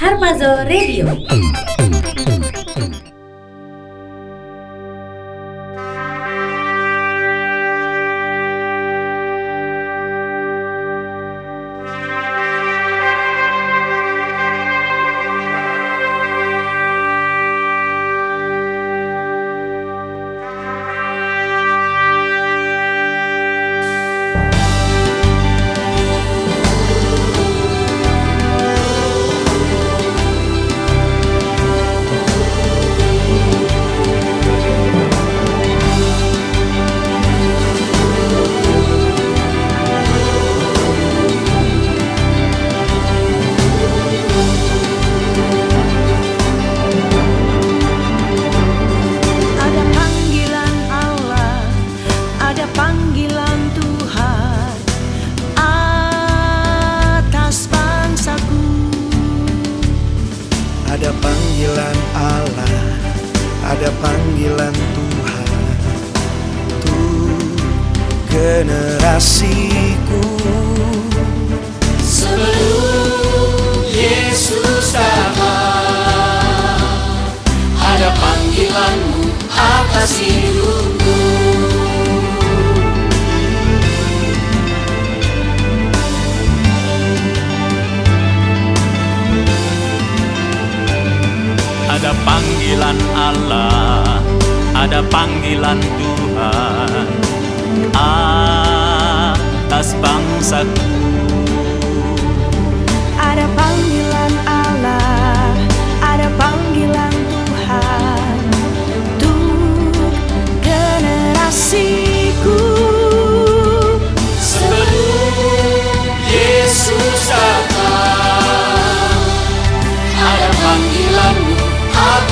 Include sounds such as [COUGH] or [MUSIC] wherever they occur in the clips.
Harmazo Radio.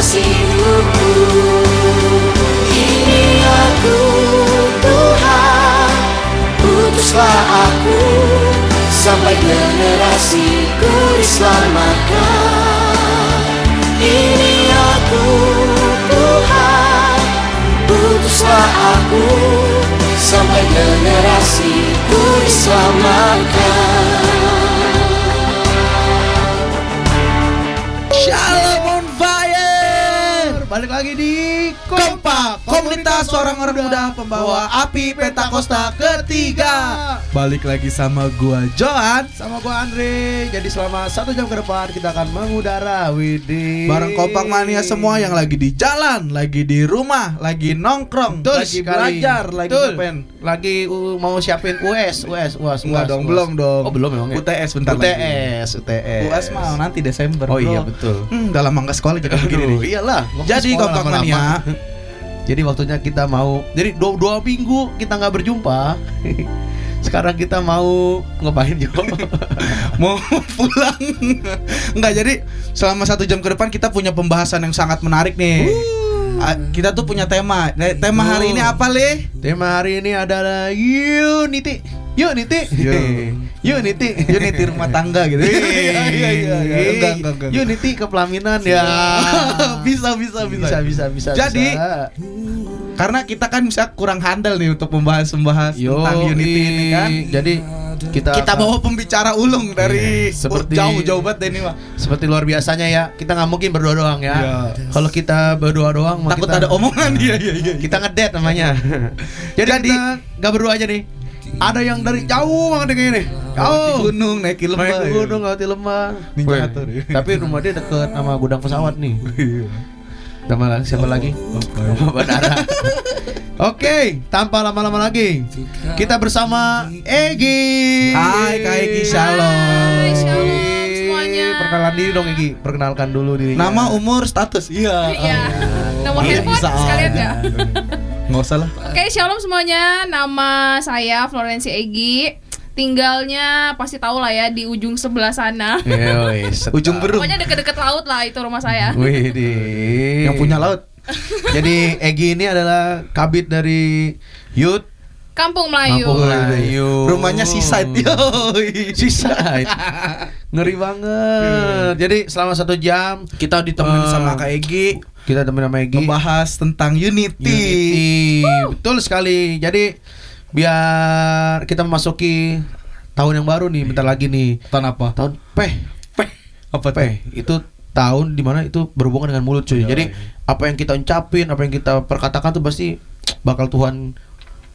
hidupku Ini aku Tuhan. Utuslah aku Sampai generasiku diselamatkan Ini aku Tuhan. Utuslah aku Sampai generasiku diselamatkan Lagi di Komunitas orang-orang muda pembawa api Pentakosta ketiga Balik lagi sama gua Johan Sama gua Andre. Jadi selama satu jam ke depan kita akan mengudara Widih. Bareng Kompak Mania semua yang lagi di jalan Lagi di rumah Lagi nongkrong Betul Lagi sekali. belajar Lagi Betul. ngapain Lagi uh, mau siapin US, US, US. Enggak US, dong, US. belum dong Oh, belum emang ya? UTS bentar lagi UTS, UTS. UTS mah nanti Desember Oh bro. iya betul. Hmm, udah lama nggak sekolah jadi begini iyalah. Jadi Kompak. Mania Jadi waktunya kita mau Jadi dua, dua minggu kita nggak berjumpa. [LAUGHS] Sekarang kita mau ngapain Jo? [LAUGHS] mau pulang. Enggak jadi selama satu jam ke depan kita punya pembahasan yang sangat menarik nih. Ah, Kita tuh punya tema. Nah, Tema hari ini apa Le? Tema hari ini adalah Unity Unity Yo. Unity Unity rumah tangga gitu. Iya iya iya Enggak enggak enggak. Unity kepelaminan ya. [LAUGHS] Bisa bisa bisa. Bisa bisa Jadi, bisa. Karena kita kan bisa kurang handal nih untuk membahas-membahas Yo, tentang Unity ini kan. Jadi kita Kita bawa pembicara ulung dari Iya, seperti- jauh-jauh banget deh ini mah seperti luar biasanya ya. Kita nggak mungkin berdua doang ya. Iya. Kalau kita berdua doang Takut kita- ada omongan. [LAUGHS] Iya iya iya Kita ngedet namanya. Jadi, Jadi- kita nggak berdua aja nih. Ada yang dari jauh banget kayak ini. Lewati Jauh. gunung, naiki lembah. Naik ke ya. gunung lembah. Weh, Hathor, ya. Tapi rumah dia deket sama gudang pesawat nih. Iya. Sama lagi siapa lagi? Bandara. Oke, tanpa lama-lama lagi, kita bersama Egi. Hai Kak Egi, shalom. Hai, shalom semuanya. Perkenalan diri dong Egi, perkenalkan dulu diri. Nama, umur, status. Iya. Iya. Nomor Iya, handphone sekalian aja. ya. Nggak usah lah. Oke, shalom semuanya. Nama saya Florensi Egi. Tinggalnya pasti tahu lah ya di ujung sebelah sana. [LAUGHS] Ujung berung. Pokoknya deket-deket laut lah itu rumah saya. Wih, Yang punya laut. [LAUGHS] Jadi Egi ini adalah kabit dari Youth Kampung Melayu. Kampung Melayu. Rumahnya seaside. [LAUGHS] Yoi. Seaside. Ngeri banget. Jadi selama satu jam Kita ditemenin Eh, sama Kak Egi kita temenin sama Egi. membahas tentang Unity. Unity. Betul sekali. Jadi biar kita memasuki tahun yang baru nih, bentar lagi nih. Tahun apa? Tahun peh. Peh. Apa? Peh. Itu tahun di mana itu berhubungan dengan mulut cuy. Yoi. Jadi apa yang kita ucapin, apa yang kita perkatakan tuh pasti bakal Tuhan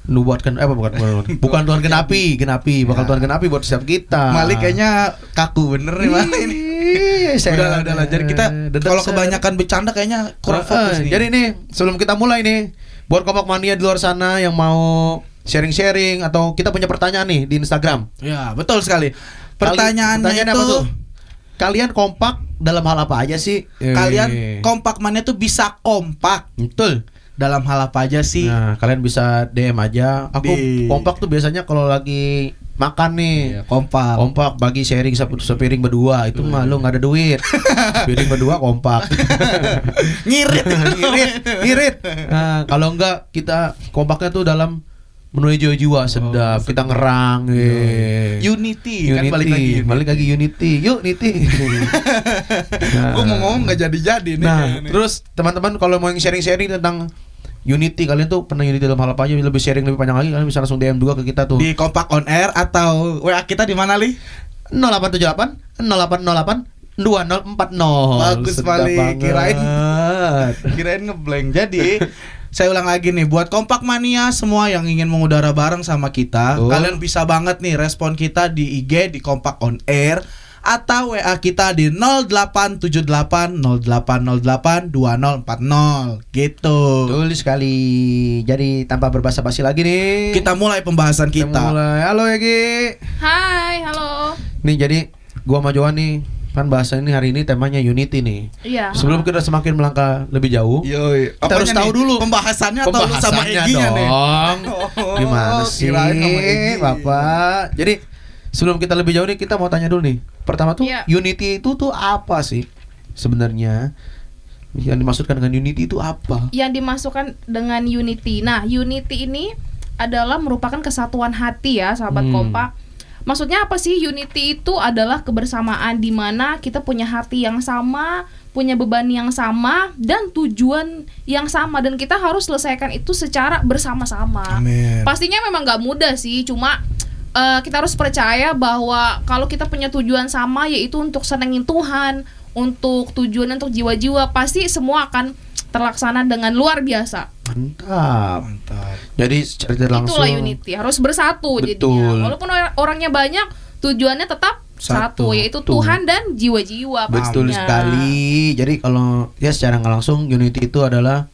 nubuatkan eh apa bukan bukan, [LAUGHS] bukan Tuhan genapi genapi bakal Ya. Tuhan genapi buat setiap kita Malik kayaknya kaku bener nih Malik ini. Ih, saya- Udah lah, udah lah. Jadi kita kalau kebanyakan bercanda kayaknya kurang Eh, fokus nih. Jadi nih sebelum kita mulai nih buat kompak mania di luar sana yang mau sharing-sharing atau kita punya pertanyaan nih di Instagram. Ya, betul sekali. Kali- Pertanyaannya pertanyaan itu apa tuh? Kalian kompak dalam hal apa aja sih? kalian Eh, kompak mana tuh bisa kompak betul. Dalam hal apa aja sih? Nah, kalian bisa DM aja. Aku Di- kompak tuh biasanya kalau lagi makan nih. Iya, kompak. Kompak bagi sharing sep- sepiring berdua itu mah lu nggak ada duit. [LAUGHS] Piring berdua kompak. [LAUGHS] Ngirit. ngirit, [LAUGHS] ngirit. Nah, kalau enggak kita kompaknya tuh dalam menuju jiwa sedap. kita ngerang. eh. Unity, Unity, kan balik lagi. balik lagi Unity. Yuk Unity. [LAUGHS] nah, Gue mau ngomong nggak jadi-jadi nih. nah, nih. terus teman-teman kalau mau yang sharing-sharing tentang Unity kalian tuh pernah Unity dalam hal apa aja lebih sharing lebih panjang lagi kalian bisa langsung DM juga ke kita tuh di kompak on air atau WA kita di mana li? 0878 0808 2040 Bagus, Sedap Malik. banget. Kirain- [LAUGHS] Kirain ngeblank. Jadi [LAUGHS] saya ulang lagi nih buat kompak mania semua yang ingin mengudara bareng sama kita, Betul. kalian bisa banget nih respon kita di IG di kompak on air atau WA kita di 0878 0808 2040 gitu. Betul sekali. Jadi tanpa berbasa-basi lagi nih. Kita mulai pembahasan Kita kita. mulai. Halo Egi. Hai, halo. Nih jadi gua sama Johan nih kan bahasa ini hari ini temanya Unity nih. Iya. Sebelum kita semakin melangkah lebih jauh, Yoi. Kita harus tahu nih? dulu. pembahasannya atau lu sama Pembahasannya Eginya nih? dong. [LAUGHS] Oh, Gimana sih. Bapak? Jadi sebelum kita lebih jauh nih kita mau tanya dulu nih. Pertama tuh Iya. Unity itu tuh apa sih sebenarnya? Yang dimaksudkan dengan Unity itu apa? Yang dimasukkan dengan Unity. Nah, Unity ini adalah merupakan kesatuan hati ya, sahabat Hmm. kompak. Maksudnya apa sih? Unity itu adalah kebersamaan di mana kita punya hati yang sama, punya beban yang sama dan tujuan yang sama. Dan kita harus selesaikan itu secara bersama-sama. Pastinya memang nggak mudah sih, cuma eh, kita harus percaya bahwa kalau kita punya tujuan sama yaitu untuk senengin Tuhan, untuk tujuan untuk jiwa-jiwa, pasti semua akan terlaksana dengan luar biasa. Mantap. Mantap. Jadi secara tidak langsung Itulah Unity, harus bersatu Betul. jadinya. Walaupun or- orangnya banyak, tujuannya tetap Satu. satu, yaitu Betul. Tuhan dan jiwa-jiwa Betul pastinya. sekali. Jadi kalau ya secara nggak langsung Unity itu adalah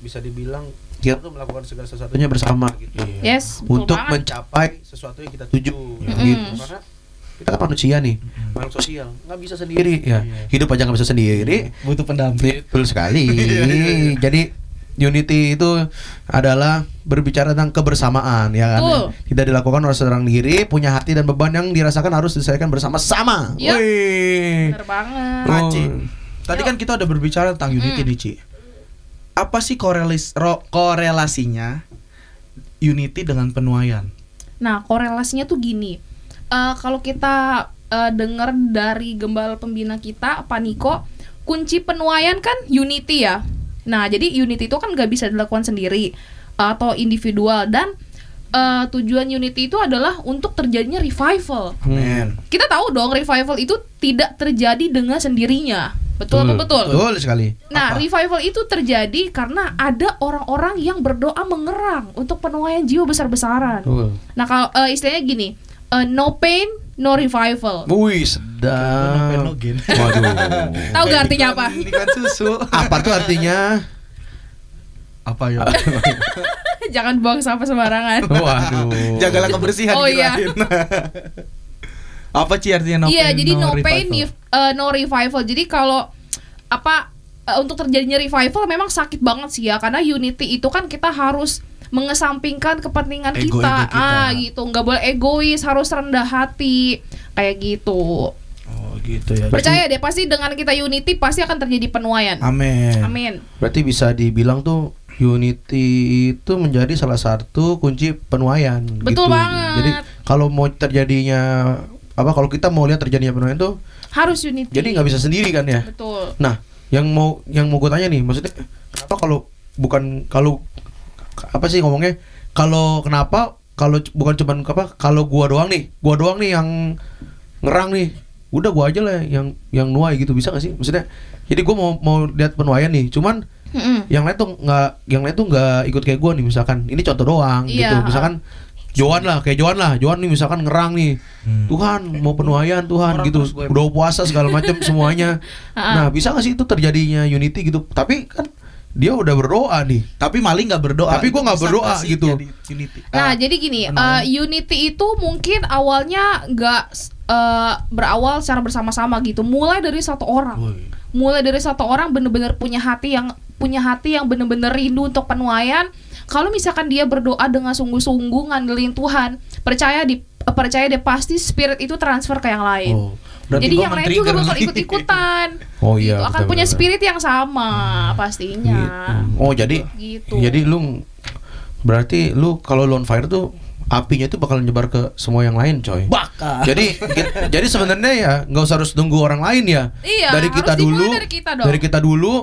bisa dibilang kita tuh melakukan segala sesuatunya bersama gitu. Yes, betul Untuk banget. mencapai sesuatu yang kita tuju Mm-mm. gitu. Karena kita kan manusia nih, makhluk sosial, nggak bisa sendiri ya. Iya. Hidup aja nggak bisa sendiri. Butuh pendamping. Betul sekali. [LAUGHS] Jadi Unity itu adalah berbicara tentang kebersamaan ya kan. Betul. Tidak dilakukan oleh seorang diri, punya hati dan beban yang dirasakan harus diselesaikan bersama-sama. Yuk. Wih. Bener banget. Ci, Oh. tadi Yuk. kan kita udah berbicara tentang Unity Mm. nih, Ci. Apa sih korelis, ro- korelasinya Unity dengan penuaian? Nah, korelasinya tuh gini. Eh, kalau kita eh, dengar dari gembala pembina kita, Pak Niko, kunci penuaian kan unity ya. Nah, jadi unity itu kan nggak bisa dilakukan sendiri atau individual dan eh, tujuan unity itu adalah untuk terjadinya revival. Amin. Kita tahu dong revival itu tidak terjadi dengan sendirinya. Betul atau betul? Betul sekali. Nah, revival itu terjadi karena ada orang-orang yang berdoa mengerang untuk penuaian jiwa besar-besaran. Betul. Nah, kalau eh, istilahnya gini, eh, no pain, no revival. Wih, sedap. Waduh. Tahu gak artinya apa? Ikan susu. Apa tuh artinya? Apa ya? [LAUGHS] Jangan buang sampah sembarangan. Waduh. Jagalah kebersihan Oh, iya. kirain. [LAUGHS] Apa sih artinya no Iya, pain, jadi no, pain, revival? eh, no revival. Jadi kalau apa eh, untuk terjadinya revival memang sakit banget sih ya, karena unity itu kan kita harus mengesampingkan kepentingan Ego-ego kita. kita. ah gitu, nggak boleh egois, harus rendah hati, kayak gitu. Oh gitu ya. Percaya deh, pasti dengan kita unity pasti akan terjadi penuaian. Amin. Amin. Berarti bisa dibilang tuh unity itu menjadi salah satu kunci penuaian. Betul gitu. banget. Jadi kalau mau terjadinya apa kalau kita mau lihat terjadinya penuaian tuh Harus unity. jadi nggak bisa sendiri kan ya. Betul. Nah, yang mau yang mau gue tanya nih, maksudnya kenapa kalau bukan kalau apa sih ngomongnya? Kalau kenapa kalau bukan cuman apa? Kalau gua doang nih, gua doang nih yang ngerang nih. Udah gua aja lah yang yang nuai gitu bisa gak sih? Maksudnya jadi gua mau mau lihat penuaian nih, cuman Mm-mm. yang lain tuh nggak yang lain tuh nggak ikut kayak gua nih misalkan. Ini contoh doang Iya. gitu. Misalkan Joan lah, kayak Joan lah. Joan nih misalkan ngerang nih. Tuhan mau penuaian Tuhan Orang gitu. Udah puasa segala macam semuanya. [LAUGHS] Ah. Nah, bisa gak sih itu terjadinya unity gitu? Tapi kan dia udah berdoa nih. Tapi maling nggak berdoa. Tapi gua nggak Bisa berdoa nggak sih gitu. jadi unity? Nah, Ah, jadi gini, eh, unity itu mungkin awalnya nggak eh, berawal secara bersama-sama gitu. Mulai dari satu orang. Woi. Mulai dari satu orang bener-bener punya hati yang punya hati yang bener-bener rindu untuk penuaian. Kalau misalkan dia berdoa dengan sungguh-sungguh ngandelin Tuhan, percaya di percaya deh pasti spirit itu transfer ke yang lain. Oh, berarti Jadi yang lain juga men-trigger bakal ikut-ikutan. [LAUGHS] Oh iya, Gitu. akan betul, punya betul. spirit yang sama pastinya. Gitu. Oh, jadi Gitu. jadi lu berarti lu kalau lu on fire tuh apinya itu bakal nyebar ke semua yang lain, coy. Bakal. Jadi jadi sebenarnya ya nggak usah harus tunggu orang lain ya. Iya, dari harus kita dimulai dulu. dari kita dong. Dari kita dulu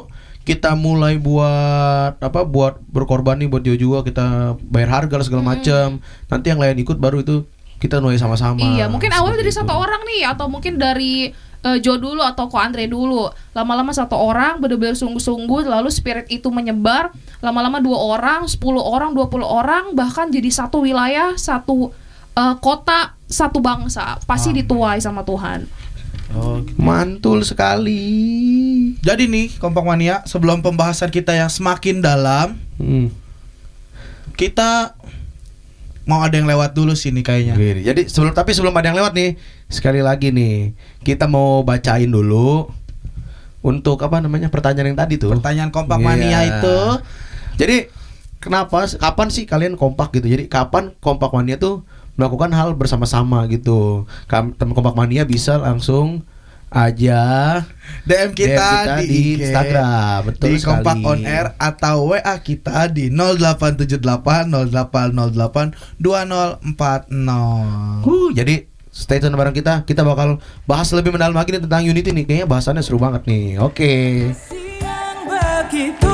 kita mulai buat apa? Buat berkorban nih buat dia juga kita bayar harga segala macam. Nanti yang lain ikut baru itu kita nuai sama-sama. Iya, mungkin awalnya dari satu orang nih atau mungkin dari eh, Jo dulu atau Ko Andre dulu. Lama-lama satu orang benar-benar sungguh-sungguh lalu spirit itu menyebar, lama-lama dua orang, 10 orang, 20 orang bahkan jadi satu wilayah, satu eh, kota, satu bangsa. Pasti dituai sama Tuhan. Oh, gitu. Mantul sekali. Jadi nih, kompak mania, sebelum pembahasan kita yang semakin dalam, Hmm. kita mau ada yang lewat dulu sih nih kayaknya. Gini, Jadi sebelum tapi sebelum ada yang lewat nih, sekali lagi nih, kita mau bacain dulu untuk apa namanya pertanyaan yang tadi tuh. Pertanyaan kompak Iya. mania itu Jadi kenapa kapan sih kalian kompak gitu? Jadi kapan kompak mania tuh melakukan hal bersama-sama gitu? Teman kompak mania bisa langsung aja DM kita, DM kita di, di IG, Instagram. Betul di sekali. kompak on air atau WA kita di 0878 0808 2040. Uh, jadi stay tune bareng kita. Kita bakal bahas lebih mendalam lagi nih tentang Unity nih. Kayaknya bahasannya seru banget nih. Oke. yang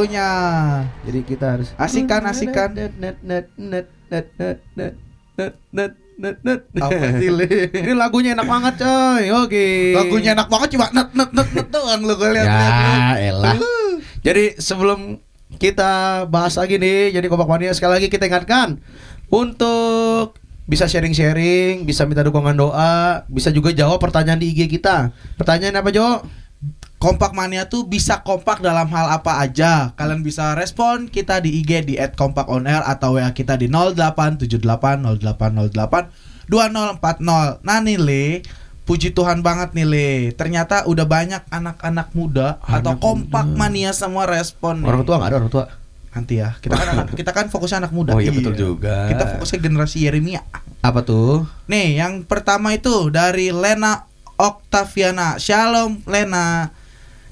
lagunya? Jadi kita harus asikan asikan. Net net net net net net net net net net net. Apa sih, Le? Ini lagunya enak banget coy. Oke. Lagunya enak banget cuma net net net net doang gue lihat. Ya elah. Jadi sebelum kita bahas lagi nih, jadi kompak mania sekali lagi kita ingatkan untuk bisa sharing-sharing, bisa minta dukungan doa, bisa juga jawab pertanyaan di IG kita. Pertanyaan apa Jo? Kompak Mania tuh bisa kompak dalam hal apa aja. Kalian bisa respon kita di IG di @kompakonair atau WA kita di 087808082040. Nah nih Le, puji Tuhan banget nih Le. Ternyata udah banyak anak-anak muda atau Anak kompak muda. mania semua respon. nih. Orang tua nggak ada orang tua. Nanti ya. Kita kan anak- kita kan fokusnya anak muda. Oh iya, betul juga. Kita fokusnya generasi Yeremia. Apa tuh? Nih, yang pertama itu dari Lena Oktaviana. Shalom Lena.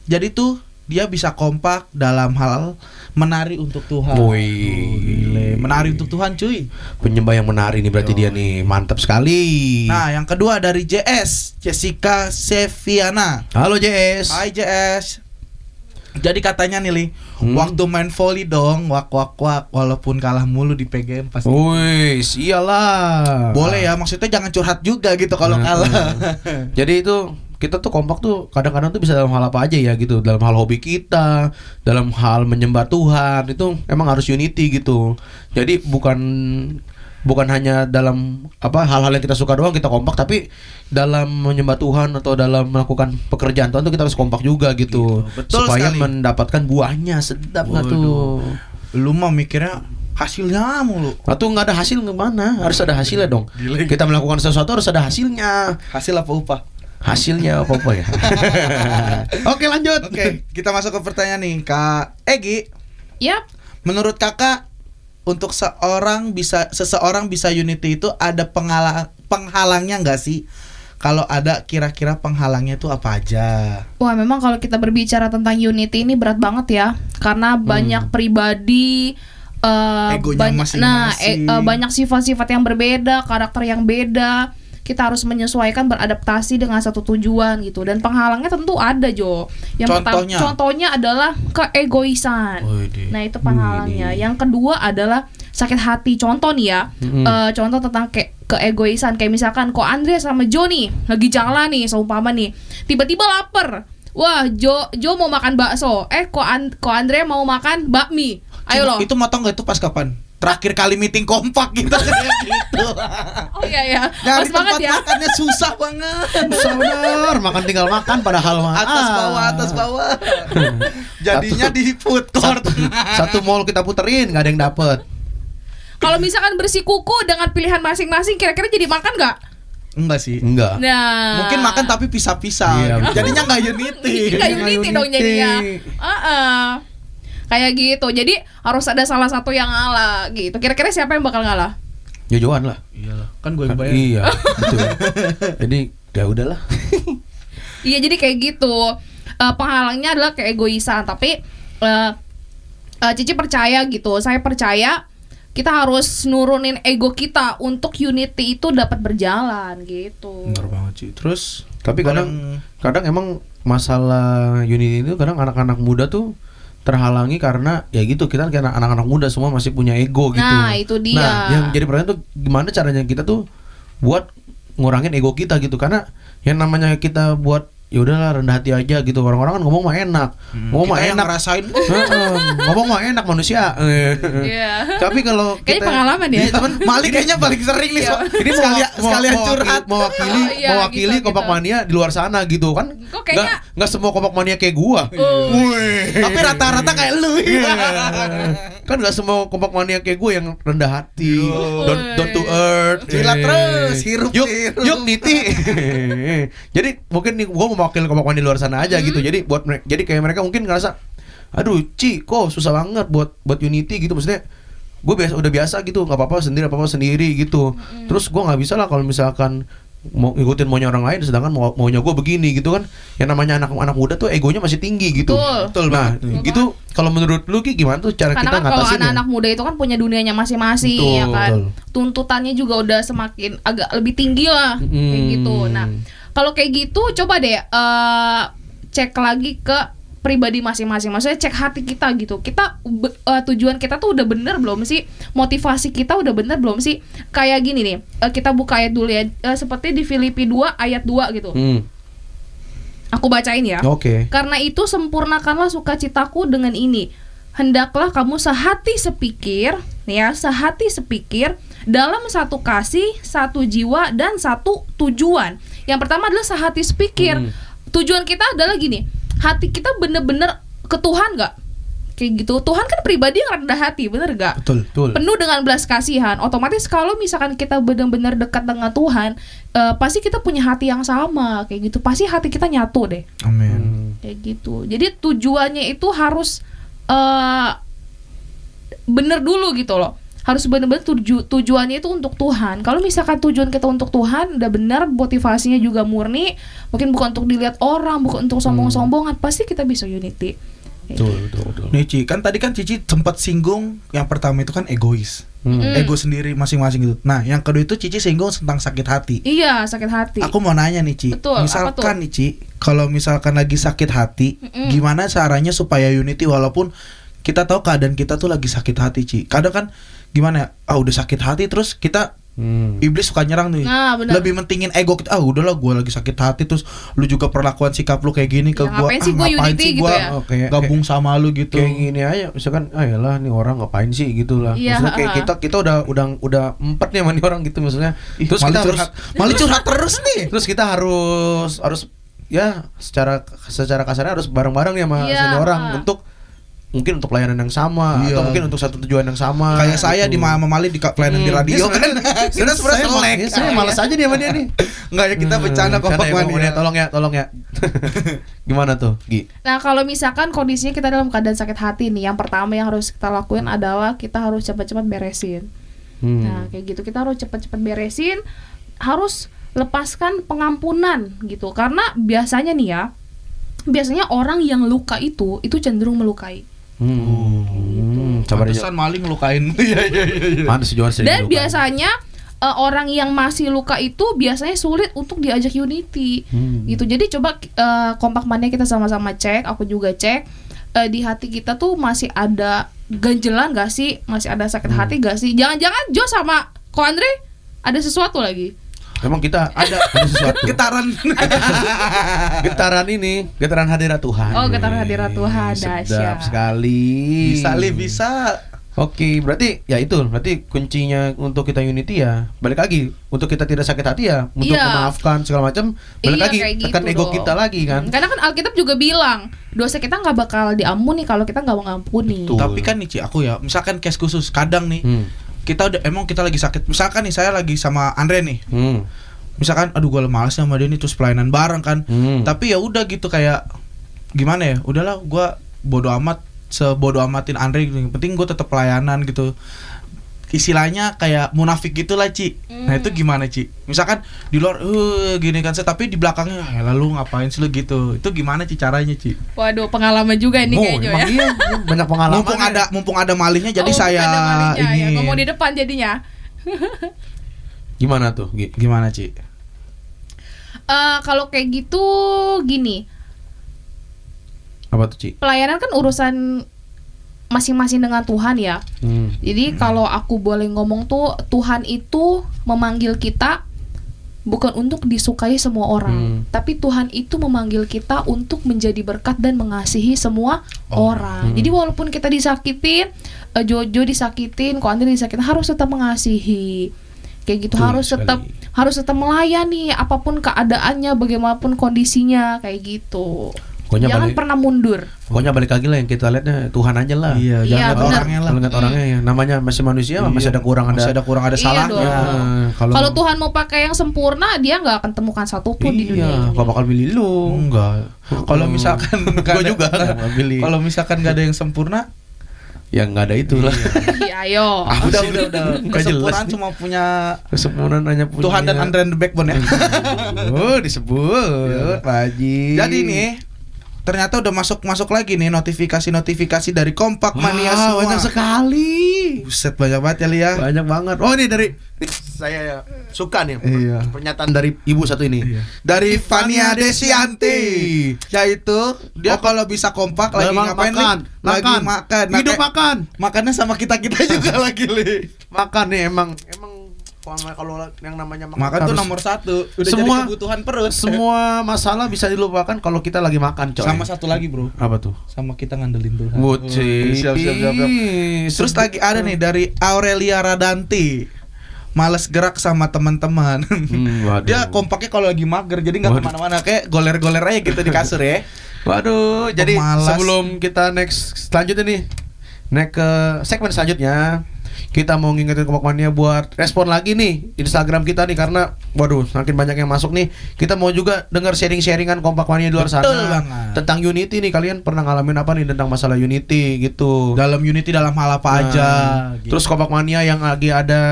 Jadi tuh dia bisa kompak dalam hal menari untuk Tuhan. Oh, gile. Menari untuk Tuhan, cuy. Penyembah yang menari nih berarti dia nih mantap sekali. Nah, yang kedua dari JS, Jessica Seviana. halo JS. Hai JS. Jadi katanya nih, Li, Hmm. waktu main volley dong, wak wak wak, walaupun kalah mulu di PGM pasti. Wih, iyalah. Boleh ya, maksudnya jangan curhat juga gitu kalau Nah, kalah. Jadi itu kita tuh kompak tuh kadang-kadang tuh bisa dalam hal apa aja ya gitu. Dalam hal hobi kita dalam hal menyembah Tuhan itu emang harus unity gitu. Jadi bukan bukan hanya dalam apa hal-hal yang kita suka doang kita kompak tapi dalam menyembah Tuhan atau dalam melakukan pekerjaan Tuhan tuh kita harus kompak juga gitu, Gitu, betul supaya sekali. mendapatkan buahnya sedap nggak tuh? Lu mah mikirnya hasilnya mulu. atau nggak ada hasil gimana harus ada hasilnya dong. Kita melakukan sesuatu harus ada hasilnya. Hasil apa upah? Hasilnya apa apa ya [LAUGHS] oke lanjut Oke, kita masuk ke pertanyaan nih, Kak Egi. Yap. Menurut Kakak untuk seorang bisa seseorang bisa unity itu ada penghalang penghalangnya nggak sih? Kalau ada kira-kira penghalangnya itu apa aja? Wah, memang kalau kita berbicara tentang Unity ini berat banget ya, karena banyak pribadi eh, Egonya banyak, masing-masing. nah eh, eh, banyak sifat-sifat yang berbeda, karakter yang beda. Kita harus menyesuaikan beradaptasi dengan satu tujuan gitu. Dan penghalangnya tentu ada Jo. Yang pertama Contohnya? contohnya adalah keegoisan. Widih. Nah itu penghalangnya. Yang kedua adalah sakit hati. Contoh nih ya, eh, contoh tentang ke keegoisan. Kayak misalkan kok Andre sama Joni lagi jalan nih, seumpama nih, tiba-tiba lapar. Wah, Jo Jo mau makan bakso. Eh, kok An kok Andre mau makan bakmi. Ayo Cuma- loh. Itu motong gak itu pas kapan? Terakhir kali meeting kompak kita [LAUGHS] kayak gitu. Oh iya ya. Nyari banget tempat ya. makannya susah banget. Susah bener, makan tinggal makan padahal mah Atas ah. bawah, atas bawah. [LAUGHS] Jadinya di food court. Satu, satu mall kita puterin nggak ada yang dapet. Kalau misalkan bersih kuku dengan pilihan masing-masing kira-kira jadi makan nggak? Enggak sih. Enggak. Nah. Mungkin makan tapi pisah-pisah. Iya. Jadinya nggak unity. Nggak unity dong jadinya. Heeh. Kayak gitu. Jadi harus ada salah satu yang ngalah gitu. Kira-kira siapa yang bakal ngalah? Jojoan lah. Iyalah, kan gue yang Kan- bayar. Iya, [LAUGHS] betul. Jadi ya udahlah. Iya jadi kayak gitu. Eh, penghalangnya adalah keegoisan. Tapi eh eh, Cici percaya gitu. Saya percaya kita harus nurunin ego kita untuk unity itu dapat berjalan gitu. Bener banget sih. Terus Tapi kadang kadang emang masalah unity itu kadang anak-anak muda tuh terhalangi karena ya gitu kita kan anak-anak muda semua masih punya ego gitu. Nah, itu dia. Nah, yang jadi pertanyaan tuh gimana caranya kita tuh buat ngurangin ego kita gitu karena yang namanya kita buat ya udahlah rendah hati aja gitu orang-orang kan ngomong mah enak ngomong mah enak [LAUGHS] Heeh, ngomong mah enak manusia [LAUGHS] Iya. tapi kalau [LAUGHS] Kayaknya kita pengalaman ya. Iya, temen Malik kayaknya paling sering nih. Iya. ini mau, sekalian curhat. mewakili Oh, iya, mewakili gitu, kompak gitu. mania di luar sana gitu kan Kok kayaknya- nggak nggak semua kompak mania kayak gua Oh. Tapi rata-rata kayak lu. Kan nggak semua kompak mania kayak gue yang rendah hati down, down to earth Jilat Eh. terus, hirup, yuk hirup. yuk niti jadi mungkin nih gue mau mewakili mania di luar sana aja Hmm. gitu jadi buat mereka jadi kayak mereka mungkin ngerasa aduh Ci kok susah banget buat buat unity gitu maksudnya gue biasa udah biasa gitu nggak apa-apa sendiri apa apa sendiri gitu Hmm. terus gue nggak bisa lah kalau misalkan mau ngikutin maunya orang lain sedangkan mau maunya gue begini gitu kan yang namanya anak anak muda tuh egonya masih tinggi gitu Betul. Betul nah banget. gitu kalau menurut lu Ki gimana tuh cara Karena kita kan kalau ngatasin anak-anak muda itu kan punya dunianya masing-masing Betul, ya kan. betul. Tuntutannya juga udah semakin agak lebih tinggi lah kayak Hmm. gitu. Nah, kalau kayak gitu coba deh eh cek lagi ke pribadi masing-masing. Maksudnya cek hati kita gitu. Kita eh, tujuan kita tuh udah bener belum sih? Motivasi kita udah bener belum sih? Kayak gini nih. eh, kita buka ayat dulu ya. Eh, seperti di Filipi 2 ayat 2 gitu. Hmm. Aku bacain ya. Oke. Karena itu sempurnakanlah sukacitaku dengan ini. Hendaklah kamu sehati sepikir, ya, sehati sepikir dalam satu kasih, satu jiwa dan satu tujuan. Yang pertama adalah sehati sepikir. Hmm. Tujuan kita adalah gini, hati kita bener-bener ke Tuhan nggak? Kayak gitu. Tuhan kan pribadi yang rendah hati, bener gak? Betul. Betul. penuh dengan belas kasihan. Otomatis kalau misalkan kita benar-benar dekat dengan Tuhan, eh, pasti kita punya hati yang sama kayak gitu. Pasti hati kita nyatu deh Amin. kayak gitu. Jadi tujuannya itu harus eh bener dulu gitu loh. Harus bener-bener tuju tujuannya itu untuk Tuhan. Kalau misalkan tujuan kita untuk Tuhan udah benar, motivasinya juga murni, mungkin bukan untuk dilihat orang, bukan untuk sombong-sombongan, pasti kita bisa unity. Gitu. betul, betul. Nih Ci, kan tadi kan Cici sempat singgung yang pertama itu kan egois. Hmm. Mm. Ego sendiri masing-masing gitu. Nah, yang kedua itu Cici singgung tentang sakit hati. Iya, sakit hati. Aku mau nanya nih Ci, Betul, tuh? misalkan nih Ci, kalau misalkan lagi sakit hati, Mm-mm. gimana caranya supaya unity walaupun kita tahu keadaan kita tuh lagi sakit hati Ci. Kadang kan gimana ya, ah udah sakit hati terus kita Hmm. iblis suka nyerang nih. Nah, benar. Lebih mentingin ego kita. Ah, udahlah gua lagi sakit hati terus lu juga perlakuan sikap lu kayak gini ke Ya, gua. ngapain ah, sih gua ngapain unity sih gitu gua ya? Oh, kayak- gabung sama lu gitu. kayak gini aja misalkan ah yalah nih orang ngapain sih gitu lah Iya, maksudnya kayak kita kita udah udah udah empat nih sama nih orang gitu maksudnya Ih, terus kita harus curhat, malah curhat terus nih. terus kita harus harus ya secara secara kasarnya harus bareng-bareng ya sama satu orang untuk mungkin untuk pelayanan yang sama Iya. atau mungkin untuk satu tujuan yang sama Kayak saya gitu. di Mama Mali di pelayanan di Hmm, radio dia [LAUGHS] kan. sebenarnya- Kita sebenarnya saya ya, saya malas aja dia sama dia nih [LAUGHS] Enggak ya kita bercanda Hmm, kok bercanda ya, Pak Bang Mani, Mani. tolong ya tolong ya [LAUGHS] gimana tuh Gi Nah, kalau misalkan kondisinya kita dalam keadaan sakit hati nih, yang pertama yang harus kita lakuin adalah kita harus cepat-cepat beresin. Hmm. Nah, kayak gitu kita harus cepat-cepat beresin, harus lepaskan pengampunan gitu. Karena biasanya nih ya, biasanya orang yang luka itu itu cenderung melukai. Hmm. Sabar aja. Pantesan maling ngelukain. [LAUGHS] Iya iya iya. iya. Johan sering Dan biasanya eh, orang yang masih luka itu biasanya sulit untuk diajak unity. Hmm. Gitu. Jadi coba eh, kompak mania kita sama-sama cek, aku juga cek eh, di hati kita tuh masih ada ganjelan gak sih? Masih ada sakit Hmm. hati gak sih? Jangan-jangan Jo sama Ko Andre ada sesuatu lagi. Emang kita ada ada [LAUGHS] sesuatu. Getaran. [LAUGHS] getaran ini, getaran hadirat Tuhan. Oh, getaran hadirat Tuhan, Sedap dahsyat. sekali. bisa li bisa. Oke, berarti ya itu, berarti kuncinya untuk kita unity ya. Balik lagi, untuk kita tidak sakit hati ya, untuk Iya. memaafkan segala macam. Balik Iya, lagi, tekan gitu ego dong. kita lagi kan. Karena kan Alkitab juga bilang dosa kita nggak bakal diampuni kalau kita nggak mengampuni. Betul. Tapi kan nih Ci, aku ya, misalkan case khusus kadang nih Hmm. Kita udah emang kita lagi sakit. Misalkan nih saya lagi sama Andre nih. Hmm. Misalkan aduh gue males sama dia nih terus pelayanan bareng kan. Hmm. Tapi ya udah gitu kayak gimana ya? Udahlah gua bodo amat sebodo amatin Andre gitu. Yang penting gue tetap pelayanan gitu. Istilahnya kayak munafik gitu lah Ci Nah Hmm. itu gimana Ci? Misalkan di luar eh gini kan saya Tapi di belakangnya ya lalu ngapain sih lu gitu Itu gimana Ci caranya Ci? Waduh, pengalaman juga ini Oh, kayaknya ya. iya, [LAUGHS] banyak pengalaman. mumpung ya. ada mumpung ada malingnya jadi Oh, saya ada malingnya ini ya. ngomong di depan jadinya. Gimana tuh, Gi? gimana Ci? Eh kalau kayak gitu gini, Apa tuh, Ci? pelayanan kan urusan masing-masing dengan Tuhan ya. Hmm. Jadi kalau aku boleh ngomong tuh Tuhan itu memanggil kita bukan untuk disukai semua orang, Hmm. tapi Tuhan itu memanggil kita untuk menjadi berkat dan mengasihi semua Oh. orang. Hmm. Jadi walaupun kita disakitin, eh, Jojo disakitin, kok Andre disakitin harus tetap mengasihi. Kayak gitu Betul harus sekali. tetap harus tetap melayani apa pun keadaannya, bagaimanapun kondisinya kayak gitu. Pokoknya Jangan balik, pernah mundur. pokoknya balik lagi lah yang kita lihatnya Tuhan aja lah. Iya, Iya, jangan lihat benar. orangnya lah. Kalau lihat orangnya ya, namanya masih manusia, Iya. masih ada kurang ada. Masih ada kurang ada Iya salahnya. Eh, kalau Kalau Tuhan mau pakai yang sempurna, dia nggak akan temukan satupun di dunia Iya, gak bakal pilih lu. Enggak. [LAUGHS] Kalau misalkan Gua ada- juga. Kalau misalkan gak ada yang sempurna, Ya nggak ada itu lah. Iya, [LAUGHS] ayo. ah, udah udah udah. Kesempurnaan nih. cuma punya Kesempurnaan hanya punya. Tuhan dan Andre and the Backbone ya. [LAUGHS] Oh, disebut, Pak Haji. Jadi nih ternyata udah masuk-masuk lagi nih notifikasi-notifiasi dari Kompak Mania Wah, semua. banyak sekali. Buset banyak banget ya Lia. Banyak banget. Oh ini dari ini saya suka nih Iya. pernyataan dari ibu satu ini. Dari Fania Desianti yaitu dia kalau bisa kompak lagi ngapain makan, Li? Lagi makan. makan. Hidup makan. Makannya sama kita-kita [LAUGHS] juga lagi Li. Makan nih emang emang kalau- kalau yang namanya makan, Makan tuh nomor satu. Udah Semua- jadi kebutuhan perut. semua masalah bisa dilupakan kalau kita lagi makan, coy. Sama satu lagi bro. apa tuh? Sama kita ngandelin Tuhan. Buci. Siap, siap, siap, siap. Terus lagi ada nih dari Aurelia Radanti. Males gerak sama teman-teman. Hmm, [LAUGHS] waduh. Dia kompaknya kalau lagi mager jadi nggak ke mana-mana kayak goler-goler aja gitu di kasur ya. [LAUGHS] Waduh, jadi Pemalas. sebelum kita next selanjutnya nih, naik ke segmen selanjutnya, kita mau ngingetin Kompak Mania buat respon lagi nih Instagram kita nih karena waduh makin banyak yang masuk nih. Kita mau juga dengar sharing-sharingan Kompak Mania di luar Betul sana banget. tentang Unity nih. Kalian pernah ngalamin apa nih tentang masalah Unity gitu? Dalam Unity dalam hal apa Nah, aja. gitu. Terus Kompak Mania yang lagi ada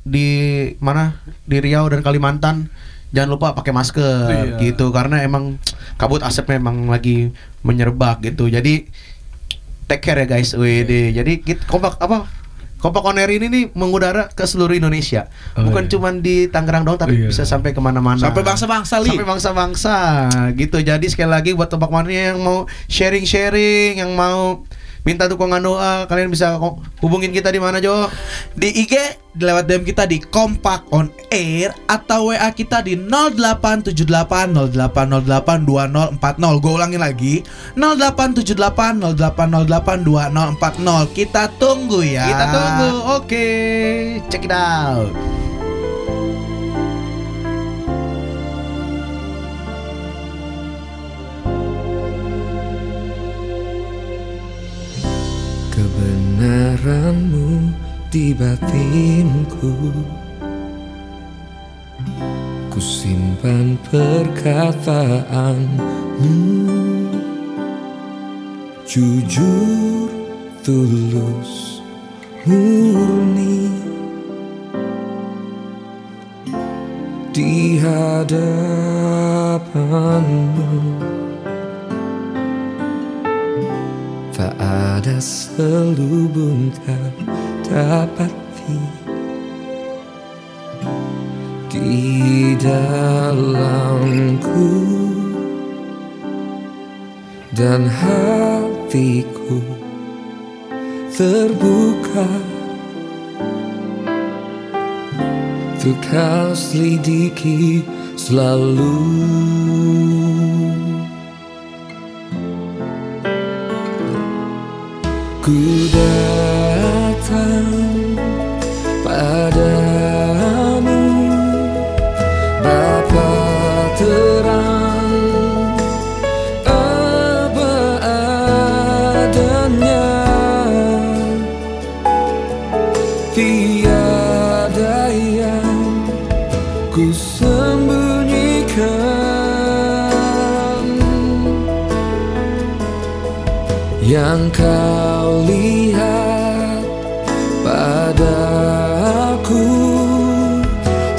di mana? Di Riau dan Kalimantan. Jangan lupa pakai masker Iya. gitu karena emang kabut asapnya emang lagi menyerbak gitu. Jadi take care ya guys. WD. Jadi kita kompak apa? Kompak on Air ini nih mengudara ke seluruh Indonesia. Oh, Bukan iya. cuman di Tangerang doang tapi Iya. bisa sampai ke mana-mana. Sampai bangsa-bangsa li. Sampai bangsa-bangsa gitu. Jadi sekali lagi buat Kompak Mania yang mau sharing-sharing, yang mau minta dukungan doa, kalian bisa hubungin kita di mana Jo? di IG lewat DM kita di Kompak on Air atau WA kita di 0878 0808 2040. Gue ulangin lagi 0878 0808 2040. Kita tunggu ya. Kita tunggu. Oke, check it out. Kebenaranmu di batinku. Ku simpan perkataanmu. Jujur, tulus, murni. Di hadapanmu Tak ada selubung kau dapati Di dalamku. Dan hatiku terbuka. Untuk kau selidiki selalu Ku datang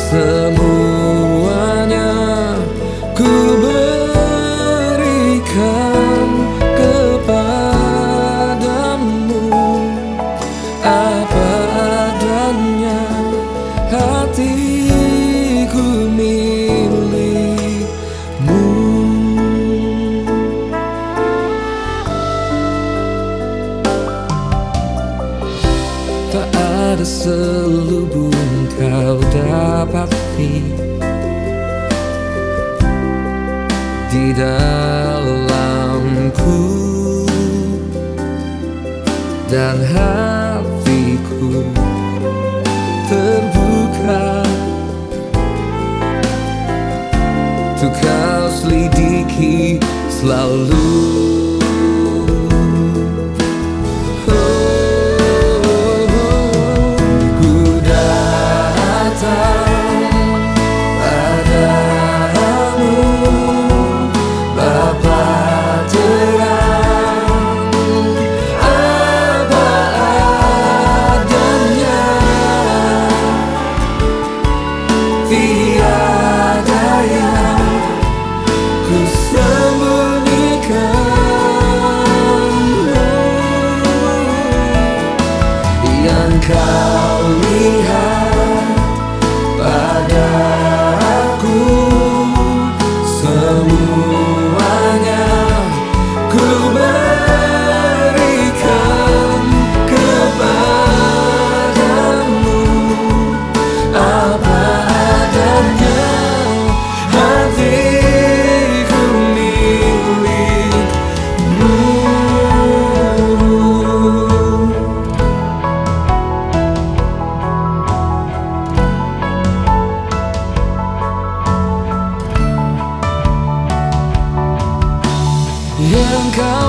semuanya yang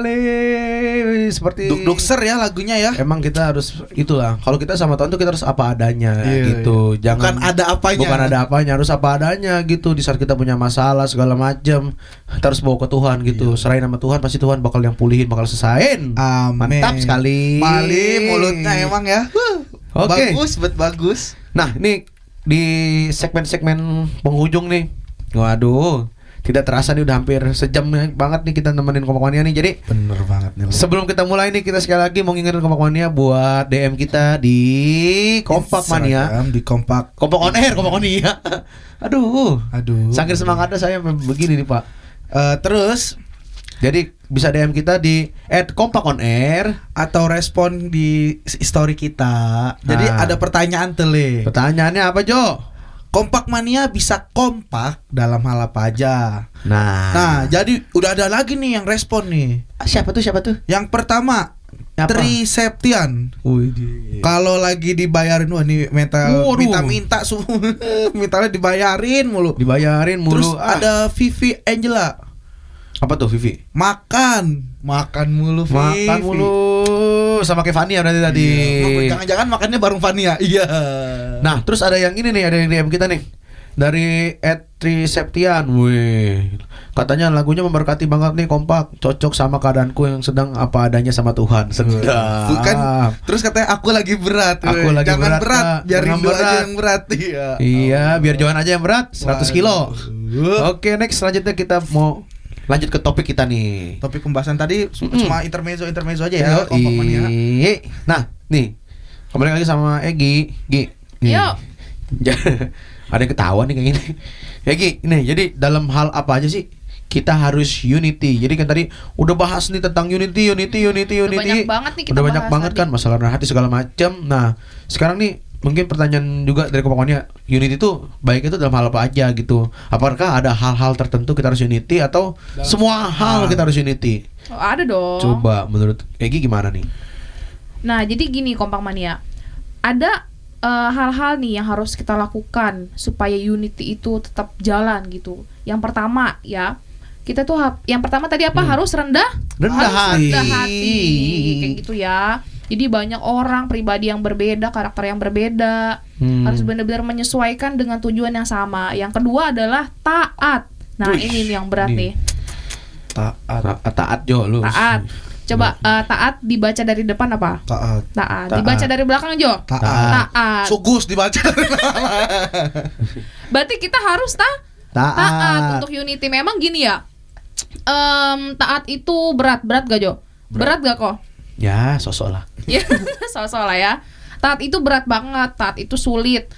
sekali. Seperti Duk dukser ya lagunya ya. Emang kita harus itulah. Kalau kita sama Tuhan tuh kita harus apa adanya Iya, gitu. Jangan Bukan ada apanya. Bukan ada apanya, harus apa adanya gitu. Di saat kita punya masalah segala macam, kita harus bawa ke Tuhan gitu. Iya. Serahin sama Tuhan, pasti Tuhan bakal yang pulihin, bakal selesaiin. Amin. Mantap sekali. Mali mulutnya emang ya. Oke. Bagus, bet bagus. Nah, ini di segmen-segmen penghujung nih. Waduh, tidak terasa nih udah hampir sejam banget nih kita nemenin Kompak Mania nih. Jadi Bener banget nih. Sebelum kita mulai nih kita sekali lagi mau ngingetin Kompak Mania buat DM kita di Kompak Mania. Di kompak. Kompak on air, Kompak Mania. [LAUGHS] Aduh. Aduh. Saking semangatnya saya begini nih, Pak. Eh, terus Jadi bisa DM kita di @kompakonair. atau respon di story kita. Jadi Nah. ada pertanyaan tele. Pertanyaannya apa, Jo? Kompak mania bisa kompak dalam hal apa aja. Nah. Nah, jadi udah ada lagi nih yang respon nih. siapa tuh? Siapa tuh? Yang pertama Apa? Tri Septian. Kalau lagi dibayarin wah nih mental Waduh. minta-minta su [LAUGHS] mintanya dibayarin mulu. dibayarin mulu. Terus Ah. ada Vivi Angela apa tuh, Vivi? makan, makan mulu Vivi. Makan mulu sama kayak Fania berarti tadi. Iya. Jangan-jangan makannya bareng Fania. [LAUGHS] Iya. Nah, terus ada yang ini nih, ada yang DM kita nih. Dari Etri Septian, wih, katanya lagunya memberkati banget nih kompak, cocok sama keadaanku yang sedang apa adanya sama Tuhan. Sedap. Bukan terus katanya aku lagi berat. Aku lagi Jangan berat, berat, Kak. biar Rindu aja berat. yang berat. Iya. Iya, biar Johan aja yang berat, 100 kilo. Oke, next selanjutnya kita mau lanjut ke topik kita nih. Topik pembahasan tadi Mm-mm. cuma intermezzo intermezzo aja ya. Yo, kompak mania. i- Nah, nih. Kembali lagi sama Egi. Gi. Nih. Yuk. Ja- [LAUGHS] ada yang ketawa nih kayak gini. Egi, nih, jadi dalam hal apa aja sih kita harus unity. Jadi kan tadi udah bahas nih tentang unity, unity, unity, Udah unity. banyak banget nih kita Udah banyak bahas banget tadi. kan masalah rendah hati segala macam. Nah, sekarang nih mungkin pertanyaan juga dari kepokokannya unity itu baik itu dalam hal apa aja gitu. Apakah ada hal-hal tertentu kita harus unity atau semua hal kita harus unity? Oh, ada dong. Coba menurut Egi gimana nih? Nah, jadi gini Kompak Mania. Ada eh, hal-hal nih yang harus kita lakukan supaya unity itu tetap jalan gitu. Yang pertama ya, kita tuh yang pertama tadi apa harus rendah Rendah Harus hati. rendah hati kayak gitu ya. Jadi banyak orang, pribadi yang berbeda, karakter yang berbeda, Hmm. harus benar-benar menyesuaikan dengan tujuan yang sama. Yang kedua adalah taat. Nah, Wih, ini nih yang berat ini. nih. Taat. Ta- taat Jo lu. Taat. Coba eh, taat dibaca dari depan apa? Taat. Taat. Taat. Dibaca dari belakang Jo. Taat. Taat. Sugus dibaca. Berarti kita harus ta Taat. taat untuk unity. Memang gini ya. Em, taat itu berat, berat gak Jo? Berat, gak kok? Ya, sosok lah. [LAUGHS] Ya, soal lah ya. Taat itu berat banget, taat itu sulit.